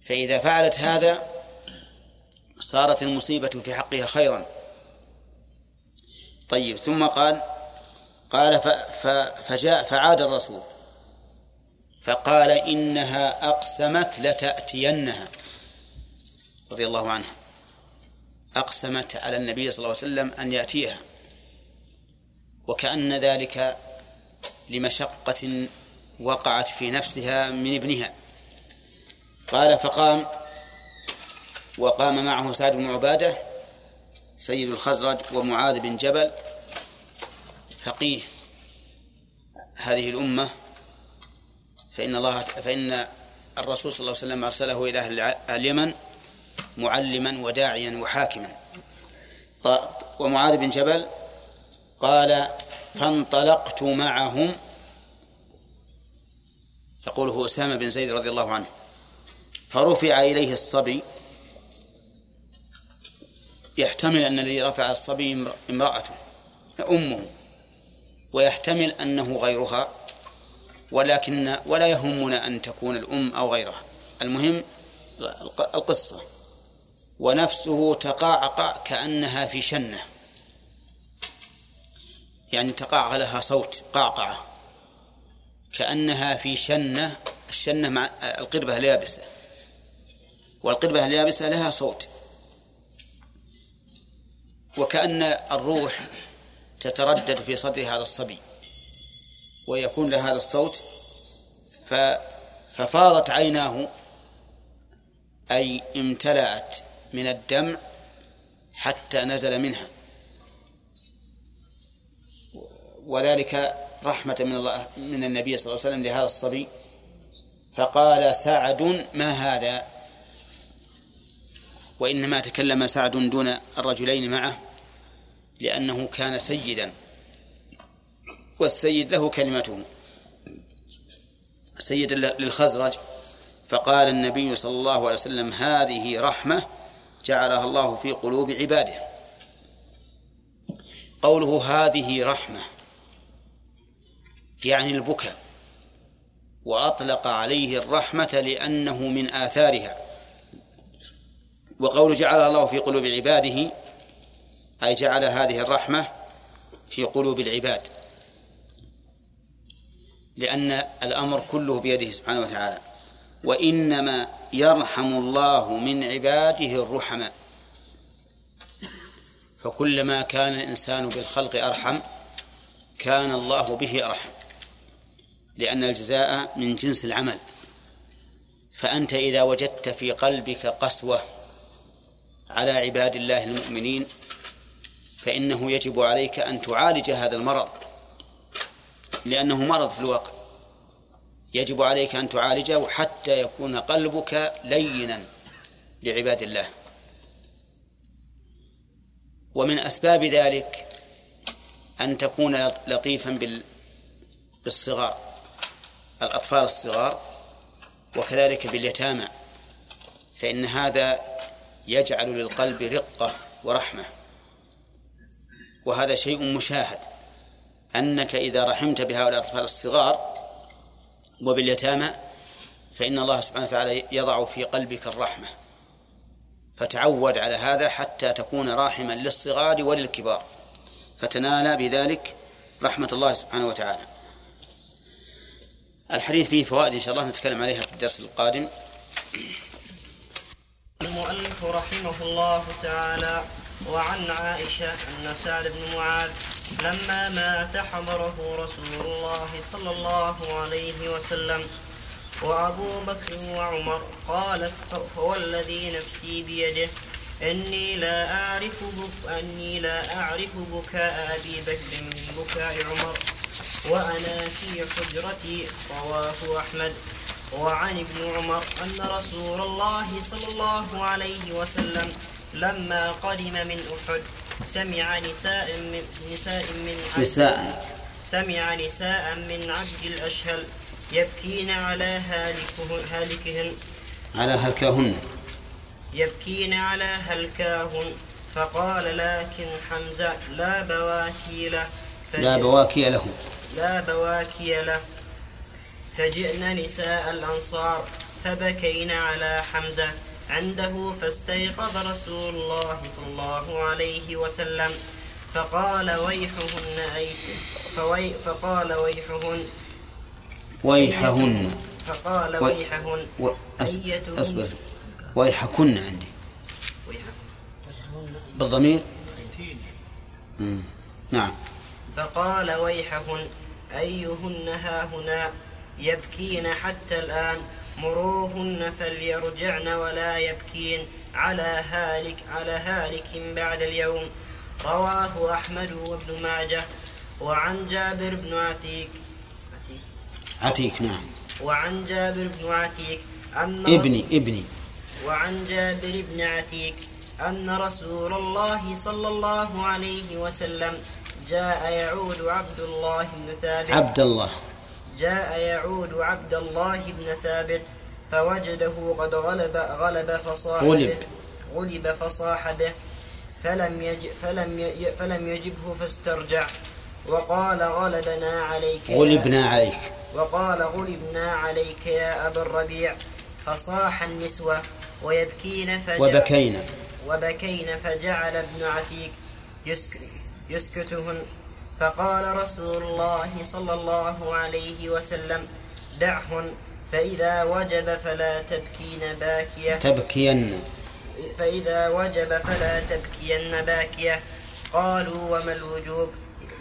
فإذا فعلت هذا صارت المصيبة في حقها خيرا. طيب ثم قال قال فجاء فعاد الرسول فقال إنها أقسمت لتأتينها رضي الله عنها أقسمت على النبي صلى الله عليه وسلم أن يأتيها. وكأن ذلك لمشقة وقعت في نفسها من ابنها. قال فقام وقام معه سعد بن عبادة سيد الخزرج ومعاذ بن جبل فقيه هذه الأمة فإن الله فإن الرسول صلى الله عليه وسلم أرسله إلى أهل اليمن معلما وداعيا وحاكما. ومعاذ بن جبل قال فانطلقت معهم يقوله أسامة بن زيد رضي الله عنه فرفع إليه الصبي يحتمل أن الذي رفع الصبي امرأته أمه ويحتمل أنه غيرها ولكن ولا يهمنا أن تكون الأم أو غيرها. المهم القصة. ونفسه تقاعق كأنها في شنة. يعني تقاعق لها صوت قعقعة كأنها في شنة الشنة مع القربة اليابسة. والقربة اليابسة لها صوت. وكأن الروح تتردد في صدر هذا الصبي ويكون له هذا الصوت ففاضت عيناه أي امتلأت من الدمع حتى نزل منها. وذلك رحمة من الله من النبي صلى الله عليه وسلم لهذا الصبي. فقال سعد ما هذا؟ وإنما تكلم سعد دون الرجلين معه. لأنه كان سيدا والسيد له كلمته. سيد للخزرج فقال النبي صلى الله عليه وسلم هذه رحمة جعلها الله في قلوب عباده. قوله هذه رحمة يعني البكاء وأطلق عليه الرحمة لأنه من آثارها. وقول جعلها الله في قلوب عباده أي جعل هذه الرحمة في قلوب العباد. لأن الأمر كله بيده سبحانه وتعالى. وإنما يرحم الله من عباده الرحماء. فكلما كان الإنسان بالخلق أرحم كان الله به أرحم. لأن الجزاء من جنس العمل. فأنت إذا وجدت في قلبك قسوة على عباد الله المؤمنين فإنه يجب عليك أن تعالج هذا المرض لأنه مرض في الواقع. يجب عليك أن تعالجه حتى يكون قلبك لينا لعباد الله. ومن أسباب ذلك أن تكون لطيفا بالصغار الأطفال الصغار وكذلك باليتامى فإن هذا يجعل للقلب رقة ورحمة. وهذا شيء مشاهد. أنك إذا رحمت بهؤلاء الأطفال الصغار وباليتامى فإن الله سبحانه وتعالى يضع في قلبك الرحمة. فتعود على هذا حتى تكون راحما للصغار وللكبار. فتنال بذلك رحمة الله سبحانه وتعالى. الحديث فيه فوائد إن شاء الله نتكلم عليها في الدرس القادم. المؤلف رحمه الله تعالى وعن عائشة أن سعد بن معاذ لما مات حضره رسول الله صلى الله عليه وسلم. وأبو بكر وعمر قالت فوالذي نفسي بيده. إني لا أعرف بك أني لا أعرف بكاء أبي بكر من بكاء عمر. وأنا في حجرتي رواه أحمد. وعن ابن عمر أن رسول الله صلى الله عليه وسلم لما قدم من أحد سمع نساء من نساء من نساء. سمع نساء من عبد الأشهل يبكين على هالكه هالكهن. على هلكاهن. يبكين على هلكاهن. فقال لكن حمزة لا بواكي له. لا بواكي له. لا بواكي له. فجئنا نساء الأنصار فبكين على حمزة. عنده فاستيقظ رسول الله صلى الله عليه وسلم فقال ويحهن أيت فوي فقال ويحهن. ويحهن. فقال وي- ويحهن. و... أصبر. ويحكن عندي. ويحهن بالضمير؟ مم. نعم. فقال ويحهن. أيهن هاهنا؟ يبكين حتى الآن. مروهن فليرجعن ولا يبكين على هالك على هالك بعد اليوم. رواه أحمد وابن ماجه وعن جابر بن عتيك عتيك عتيك نعم. وعن جابر بن عتيك أن ابني ابني. وعن جابر بن عتيك أن رسول الله صلى الله عليه وسلم جاء يعود عبد الله بن ثابت. عبد الله. جاء يعود عبد الله بن ثابت فوجده قد غلب غلب فصاح غلب. به غلب فصاح به فلم يج فلم ي فلم يجبه فاسترجع. وقال غلبنا عليك غلبنا عليك. وقال غلبنا عليك يا أبا الربيع. فصاح النسوة ويبكين فجعل وبكينا وبكين فجعل ابن عتيك يسك يسكتهن. فقال رسول الله صلى الله عليه وسلم دعهن فإذا وجب فلا تبكين باكية. تبكين. فإذا وجب فلا تبكين باكية. قالوا وما الوجوب؟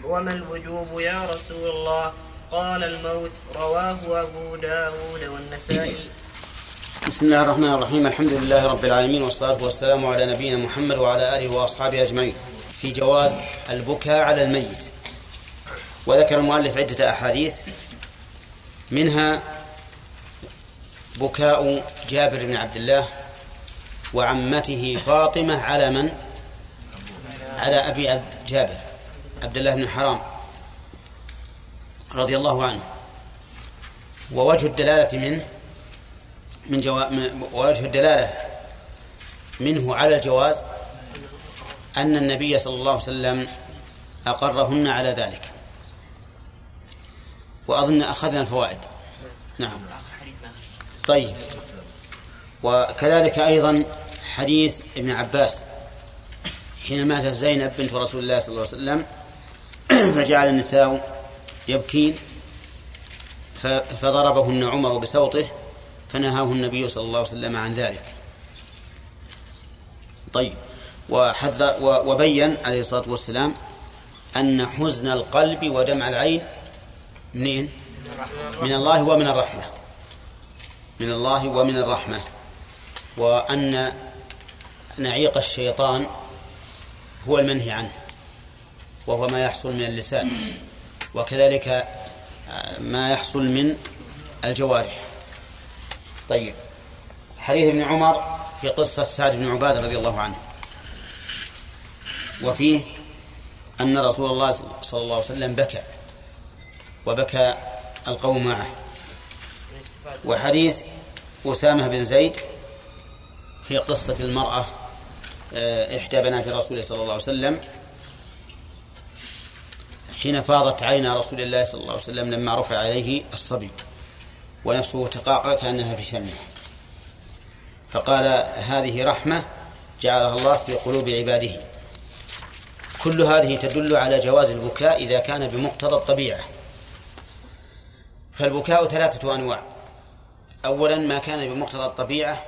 وما الوجوب يا رسول الله؟ قال الموت رواه أبو داود والنسائي. بسم الله الرحمن الرحيم. الحمد لله رب العالمين والصلاة والسلام على نبينا محمد وعلى آله وأصحابه أجمعين. في جواز البكاء على الميت. وذكر المؤلف عدة أحاديث منها بكاء جابر بن عبد الله وعمته فاطمة على من؟ على أبي عبد جابر عبد الله بن حرام رضي الله عنه ووجه الدلالة منه من جوا... ووجه الدلالة منه على الجواز أن النبي صلى الله عليه وسلم أقرهن على ذلك وأظن أخذنا الفوائد. نعم. طيب. وكذلك أيضا حديث ابن عباس. حين ماتت زينب بنت رسول الله صلى الله عليه وسلم [CLEARS THROAT] فجعل النساء يبكين فضربهن عمر بسوطه فنهاه النبي صلى الله عليه وسلم عن ذلك. طيب. وحذر وبين عليه الصلاة والسلام أن حزن القلب ودمع العين منين؟ من الله ومن الرحمة. من الله ومن الرحمة. وأن نعيق الشيطان هو المنهي عنه وهو ما يحصل من اللسان وكذلك آه، ما يحصل من الجوارح. طيب حديث ابن عمر في قصة سعد بن عبادة رضي الله عنه. وفيه أن رسول الله صلى الله عليه وسلم بكى. وبكى القوم معه. وحديث أسامة بن زيد في قصة المرأة آه، إحدى بنات الرسول صلى الله عليه وسلم. حين فاضت عين رسول الله صلى الله عليه وسلم لما رفع عليه الصبي ونفسه تقاقع كأنها في شمه. فقال هذه رحمة جعلها الله في قلوب عباده. كل هذه تدل على جواز البكاء إذا كان بمقتضى الطبيعة. فالبكاء ثلاثة أنواع. أولا ما كان بمقتضى الطبيعة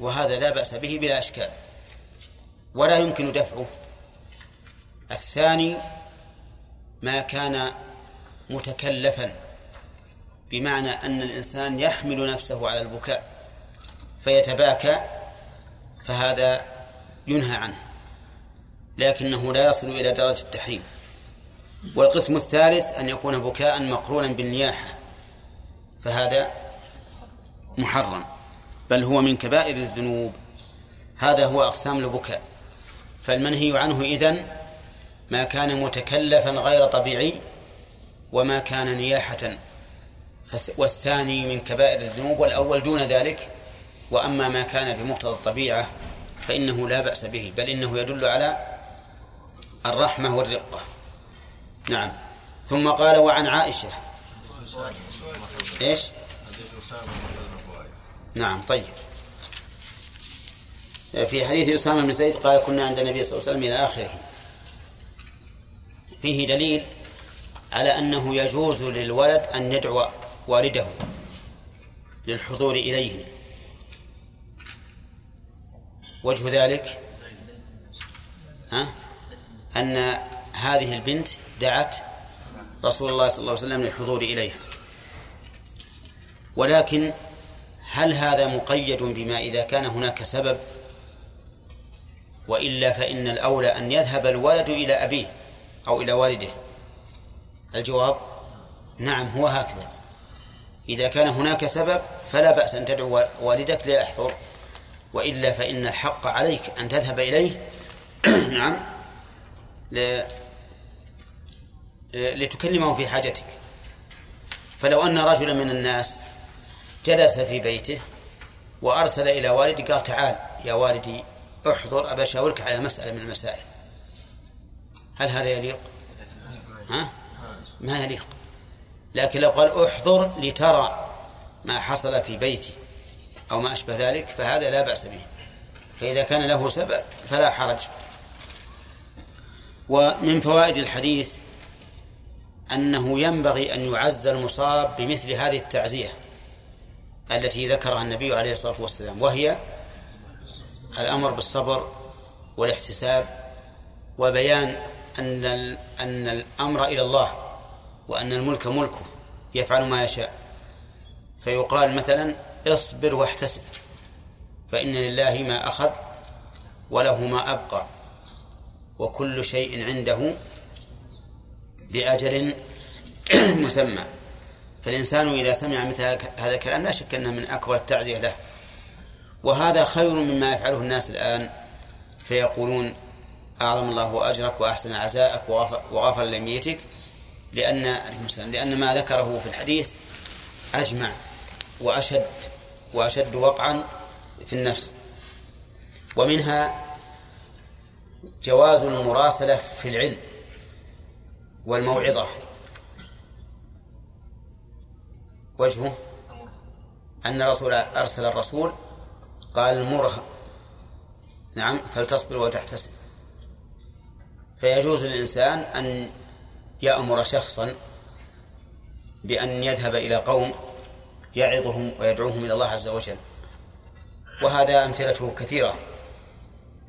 وهذا لا بأس به بلا أشكال. ولا يمكن دفعه. الثاني ما كان متكلفا بمعنى أن الإنسان يحمل نفسه على البكاء فيتباكى فهذا ينهى عنه لكنه لا يصل إلى درجة التحريم. والقسم الثالث أن يكون بكاء مقرونا بالنياحة فهذا محرم بل هو من كبائر الذنوب. هذا هو أقسام البكاء. فالمنهي عنه إذن ما كان متكلفا غير طبيعي وما كان نياحة. والثاني من كبائر الذنوب والأول دون ذلك وأما ما كان بمقتضى الطبيعة فإنه لا بأس به بل إنه يدل على الرحمة والرقة. نعم. ثم قال وعن عائشة. إيش؟ نعم طيب. في حديث أسامة بن زيد قال كنا عند النبي صلى الله عليه وسلم إلى آخره. فيه دليل على أنه يجوز للولد أن يدعو والده للحضور إليه. وجه ذلك؟ ها؟ أن هذه البنت دعت رسول الله صلى الله عليه وسلم للحضور إليها. ولكن هل هذا مقيد بما إذا كان هناك سبب؟ وإلا فإن الأولى أن يذهب الولد إلى أبيه أو إلى والده. الجواب نعم هو هكذا. إذا كان هناك سبب فلا بأس أن تدعو والدك ليحضر. وإلا فإن الحق عليك أن تذهب إليه. [CLEARS THROAT] نعم لتكلمه في حاجتك. فلو أن رجلا من الناس جلس في بيته وأرسل إلى والدي قال تعال يا والدي احضر أبى أشاورك على مسألة من المسائل. هل هذا يليق؟ ها؟ ما يليق. لكن لو قال احضر لترى ما حصل في بيتي أو ما أشبه ذلك فهذا لا بأس به. فإذا كان له سبب فلا حرج. ومن فوائد الحديث أنه ينبغي أن يعز المصاب بمثل هذه التعزية التي ذكرها النبي عليه الصلاة والسلام وهي الأمر بالصبر والاحتساب وبيان أن أن الأمر إلى الله وأن الملك ملكه يفعل ما يشاء. فيقال مثلا اصبر واحتسب فإن لله ما أخذ وله ما أبقى وكل شيء عنده بأجل [CLEARS THROAT] مسمى. فالإنسان إذا سمع مثل هذا الكلام لا شك أنه من أكبر التعزية له. وهذا خير مما يفعله الناس الآن. فيقولون أعظم الله أجرك وأحسن عزاءك وغفر لميتك. لأن لأن ما ذكره في الحديث أجمع وأشد وأشد وقعا في النفس. ومنها جواز المراسلة في العلم. والموعظة. وجهه أن الرسول أرسل الرسول قال مرها نعم فلتصبر وتحتسب. فيجوز للإنسان أن يأمر شخصا بأن يذهب إلى قوم يعظهم ويدعوهم إلى الله عز وجل. وهذا أمثلته كثيرة.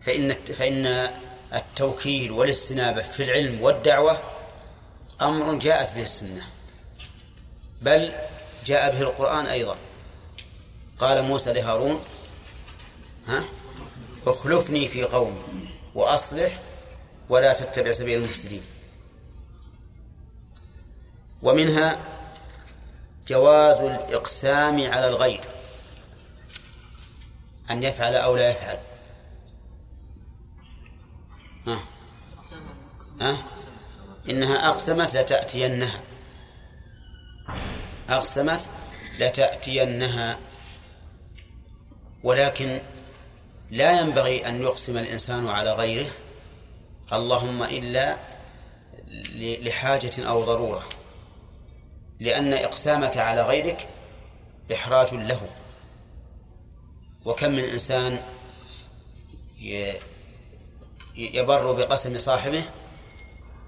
فإن فإن التوكيل والاستنابة في العلم والدعوة أمر جاءت به السنة. بل جاء به القرآن أيضا. قال موسى لهارون ها؟ اخلفني في قومي وأصلح ولا تتبع سبيل المفسدين. ومنها جواز الإقسام على الغير أن يفعل أو لا يفعل. ها. ها. إنها أقسمت لتأتينها. أقسمت لتأتينها. ولكن لا ينبغي أن يقسم الإنسان على غيره. اللهم إلا لحاجة أو ضرورة. لأن إقسامك على غيرك إحراج له. وكم من إنسان يبر بقسم صاحبه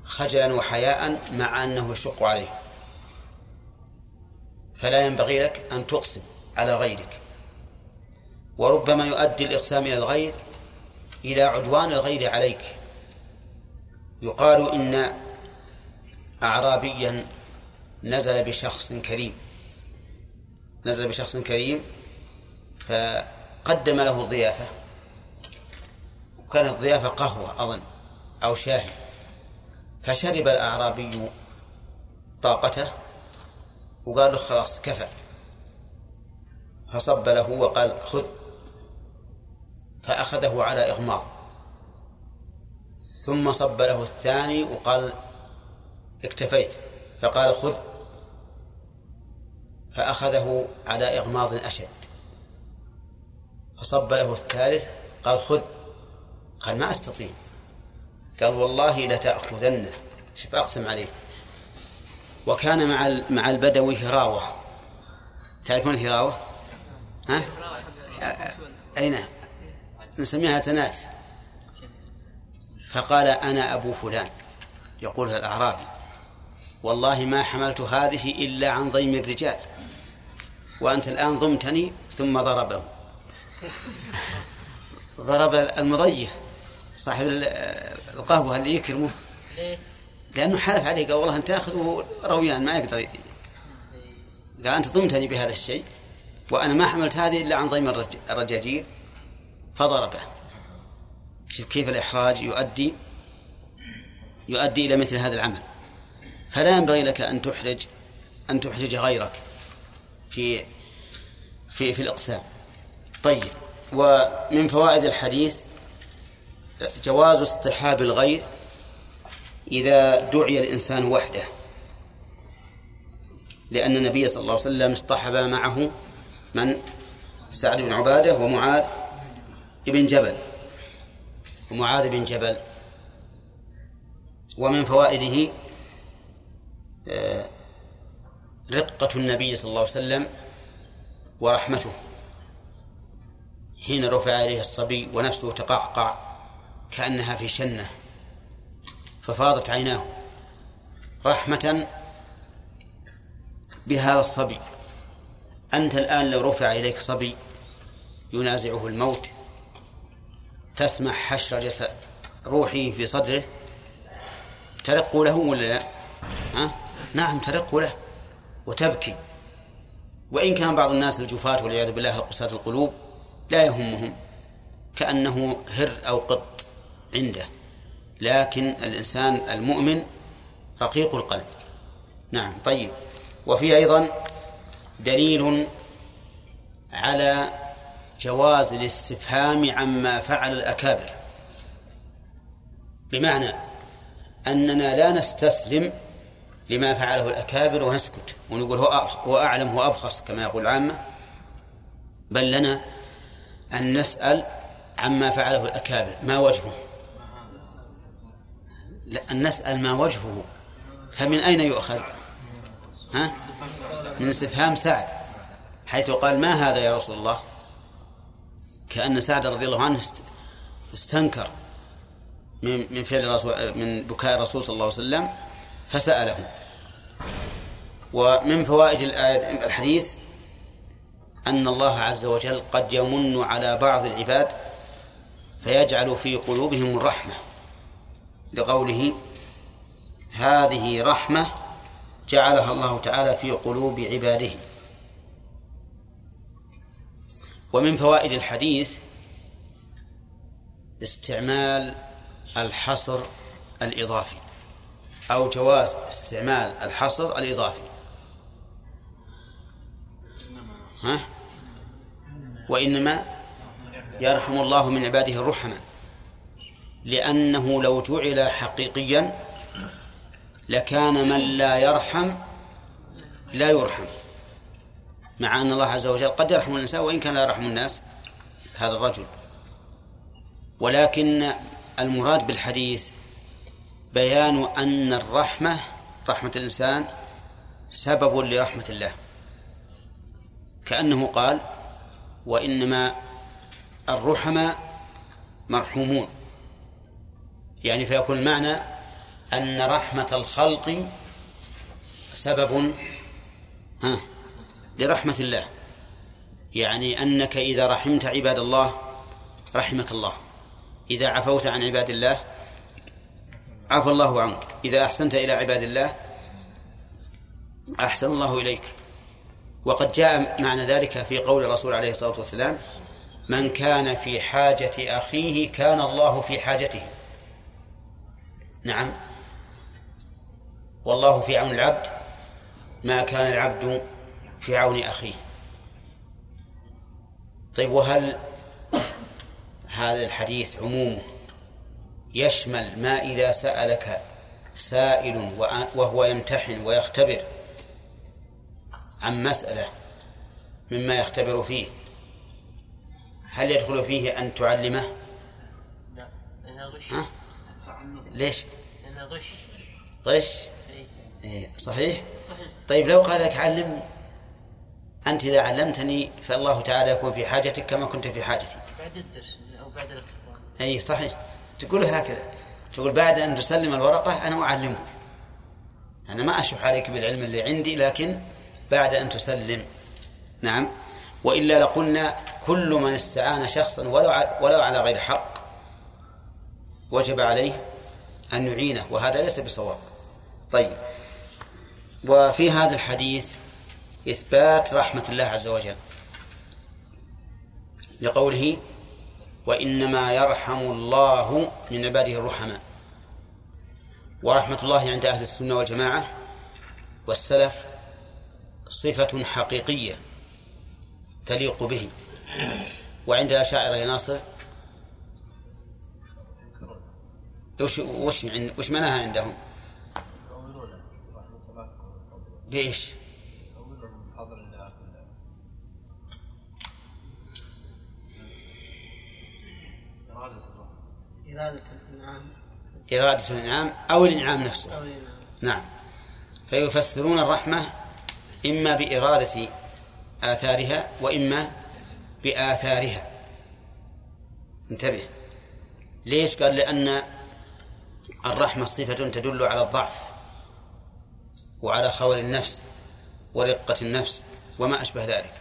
خجلا وحياء مع أنه يشق عليه. فلا ينبغي لك أن تقسم على غيرك. وربما يؤدي الإقسام إلى الغير إلى عدوان الغير عليك. يقال إن أعرابيا نزل بشخص كريم. نزل بشخص كريم فقدم له الضيافة وكانت الضيافة قهوة أظن أو شاهي. فشرب الأعرابي طاقته وقال له خلاص كفى. فصب له وقال خذ. فأخذه على إغماض. ثم صب له الثاني وقال اكتفيت. فقال خذ. فأخذه على إغماض أشد. فصب له الثالث قال خذ. قال ما أستطيع. قال والله لتأخذنه. شوف أقسم عليه وكان مع مع البدوي هراوة. تعرفون الهراوة؟ ها؟ أي نعم نسميها تنات. فقال أنا أبو فلان. يقول الأعرابي. والله ما حملت هذه إلا عن ضيم الرجال. وأنت الآن ضمتني ثم ضربه. ضرب المضيف صاحب القهوة اللي يكرمه لأنه حلف عليه قال والله أنت تأخذه رويان ما يقدر قال أنت ضمتني بهذا الشيء وأنا ما حملت هذه إلا عن ضيم الرجاجيل. فضربه. شوف كيف الإحراج يؤدي يؤدي إلى مثل هذا العمل. فلا ينبغي لك أن تحرج أن تحرج غيرك في في في الإقسام. طيب. ومن فوائد الحديث جواز اصطحاب الغير إذا دعي الإنسان وحده. لأن النبي صلى الله عليه وسلم اصطحب معه من؟ سعد بن عبادة ومعاذ بن جبل. ومعاذ بن جبل. ومن فوائده آه، رقة النبي صلى الله عليه وسلم ورحمته. حين رفع إليه الصبي ونفسه تقعقع. كأنها في شنة ففاضت عيناه رحمة بهذا الصبي أنت الآن لو رفع إليك صبي ينازعه الموت تسمع حشرجة روحي في صدره ترق له ولا لا؟ ها؟ نعم ترق له وتبكي وإن كان بعض الناس الجفاة والعياذ بالله القساة القلوب لا يهمهم كأنه هر أو قط عنده. لكن الإنسان المؤمن رقيق القلب. نعم طيب. وفي أيضا دليل على جواز الاستفهام عما فعل الأكابر. بمعنى أننا لا نستسلم لما فعله الأكابر ونسكت ونقول هو أعلم هو أبخص كما يقول العامة. بل لنا أن نسأل عما فعله الأكابر ما وجهه؟ أن نسأل ما وجهه. فمن أين يؤخذ؟ ها؟ من استفهام سعد حيث قال ما هذا يا رسول الله؟ كأن سعد رضي الله عنه استنكر من من فعل الرسول من بكاء الرسول صلى الله عليه وسلم فسأله. ومن فوائد الآية الحديث أن الله عز وجل قد يمن على بعض العباد فيجعل في قلوبهم الرحمة. لقوله هذه رحمة جعلها الله تعالى في قلوب عباده. ومن فوائد الحديث استعمال الحصر الإضافي أو جواز استعمال الحصر الإضافي. ها؟ وإنما يرحم الله من عباده الرحمة. لأنه لو جعل حقيقيا لكان من لا يرحم لا يرحم مع أن الله عز وجل قد يرحم الإنسان وإن كان لا يرحم الناس هذا الرجل. ولكن المراد بالحديث بيان أن الرحمة رحمة الإنسان سبب لرحمة الله. كأنه قال وإنما الرحمة مرحومون يعني فيكون المعنى أن رحمة الخلق سبب ها لرحمة الله. يعني أنك إذا رحمت عباد الله رحمك الله. إذا عفوت عن عباد الله عفى الله عنك. إذا أحسنت إلى عباد الله أحسن الله إليك. وقد جاء معنى ذلك في قول الرسول عليه الصلاة والسلام من كان في حاجة أخيه كان الله في حاجته. نعم والله في عون العبد ما كان العبد في عون أخيه طيب وهل هذا الحديث عمومه يشمل ما إذا سألك سائل وهو يمتحن ويختبر عن مسألة مما يختبر فيه هل يدخل فيه أن تعلمه؟ لا ها؟ ليش؟ لأنها غش. غش؟ إيه. صحيح؟ صحيح. طيب لو قال لك علمني أنت إذا علمتني فالله تعالى يكون في حاجتك كما كنت في حاجتي. بعد الدرس أو بعد الاختبار. أي صحيح. تقول هكذا. تقول بعد أن تسلم الورقة أنا أعلمك. أنا ما أشح عليك بالعلم اللي عندي لكن بعد أن تسلم. نعم. وإلا لقلنا كل من استعان شخصا ولو ولو على غير حق وجب عليه أن يعينه وهذا ليس بصواب. طيب. وفي هذا الحديث إثبات رحمة الله عز وجل. لقوله وإنما يرحم الله من عباده الرحماء. ورحمة الله عند أهل السنة والجماعة والسلف صفة حقيقية تليق به. وعند الأشاعرة يا ناصر وش وش وش معناها عندهم؟ بإيش؟ إرادة الإنعام إرادة الإنعام أو الإنعام نفسه. أو الإنعام. نعم. فيفسرون الرحمة إما بإرادة آثارها وإما بآثارها. انتبه. ليش؟ قال لأن الرحمة صفة تدل على الضعف وعلى خول النفس ورقة النفس وما أشبه ذلك.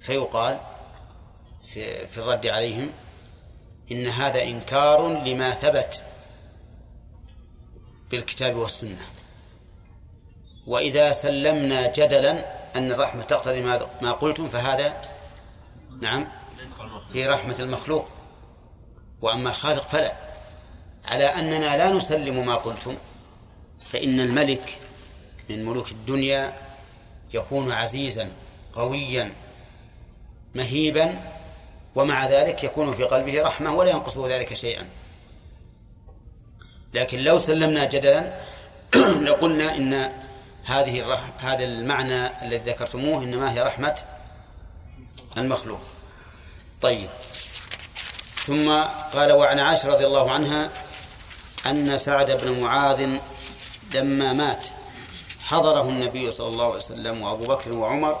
فيقال في, في الرد عليهم إن هذا إنكار لما ثبت بالكتاب والسنة. وإذا سلمنا جدلا أن الرحمة تقتضي ما قلتم فهذا نعم في رحمة المخلوق. وأما الخالق فلا. على أننا لا نسلم ما قلتم فإن الملك من ملوك الدنيا يكون عزيزا قويا مهيبا ومع ذلك يكون في قلبه رحمة ولا ينقصه ذلك شيئا. لكن لو سلمنا جدلا [CLEARS THROAT] لقلنا إن هذه الرحم هذا المعنى الذي ذكرتموه إنما هي رحمة المخلوق. طيب. ثم قال وعن عائشة رضي الله عنها أن سعد بن معاذ لما مات حضره النبي صلى الله عليه وسلم وأبو بكر وعمر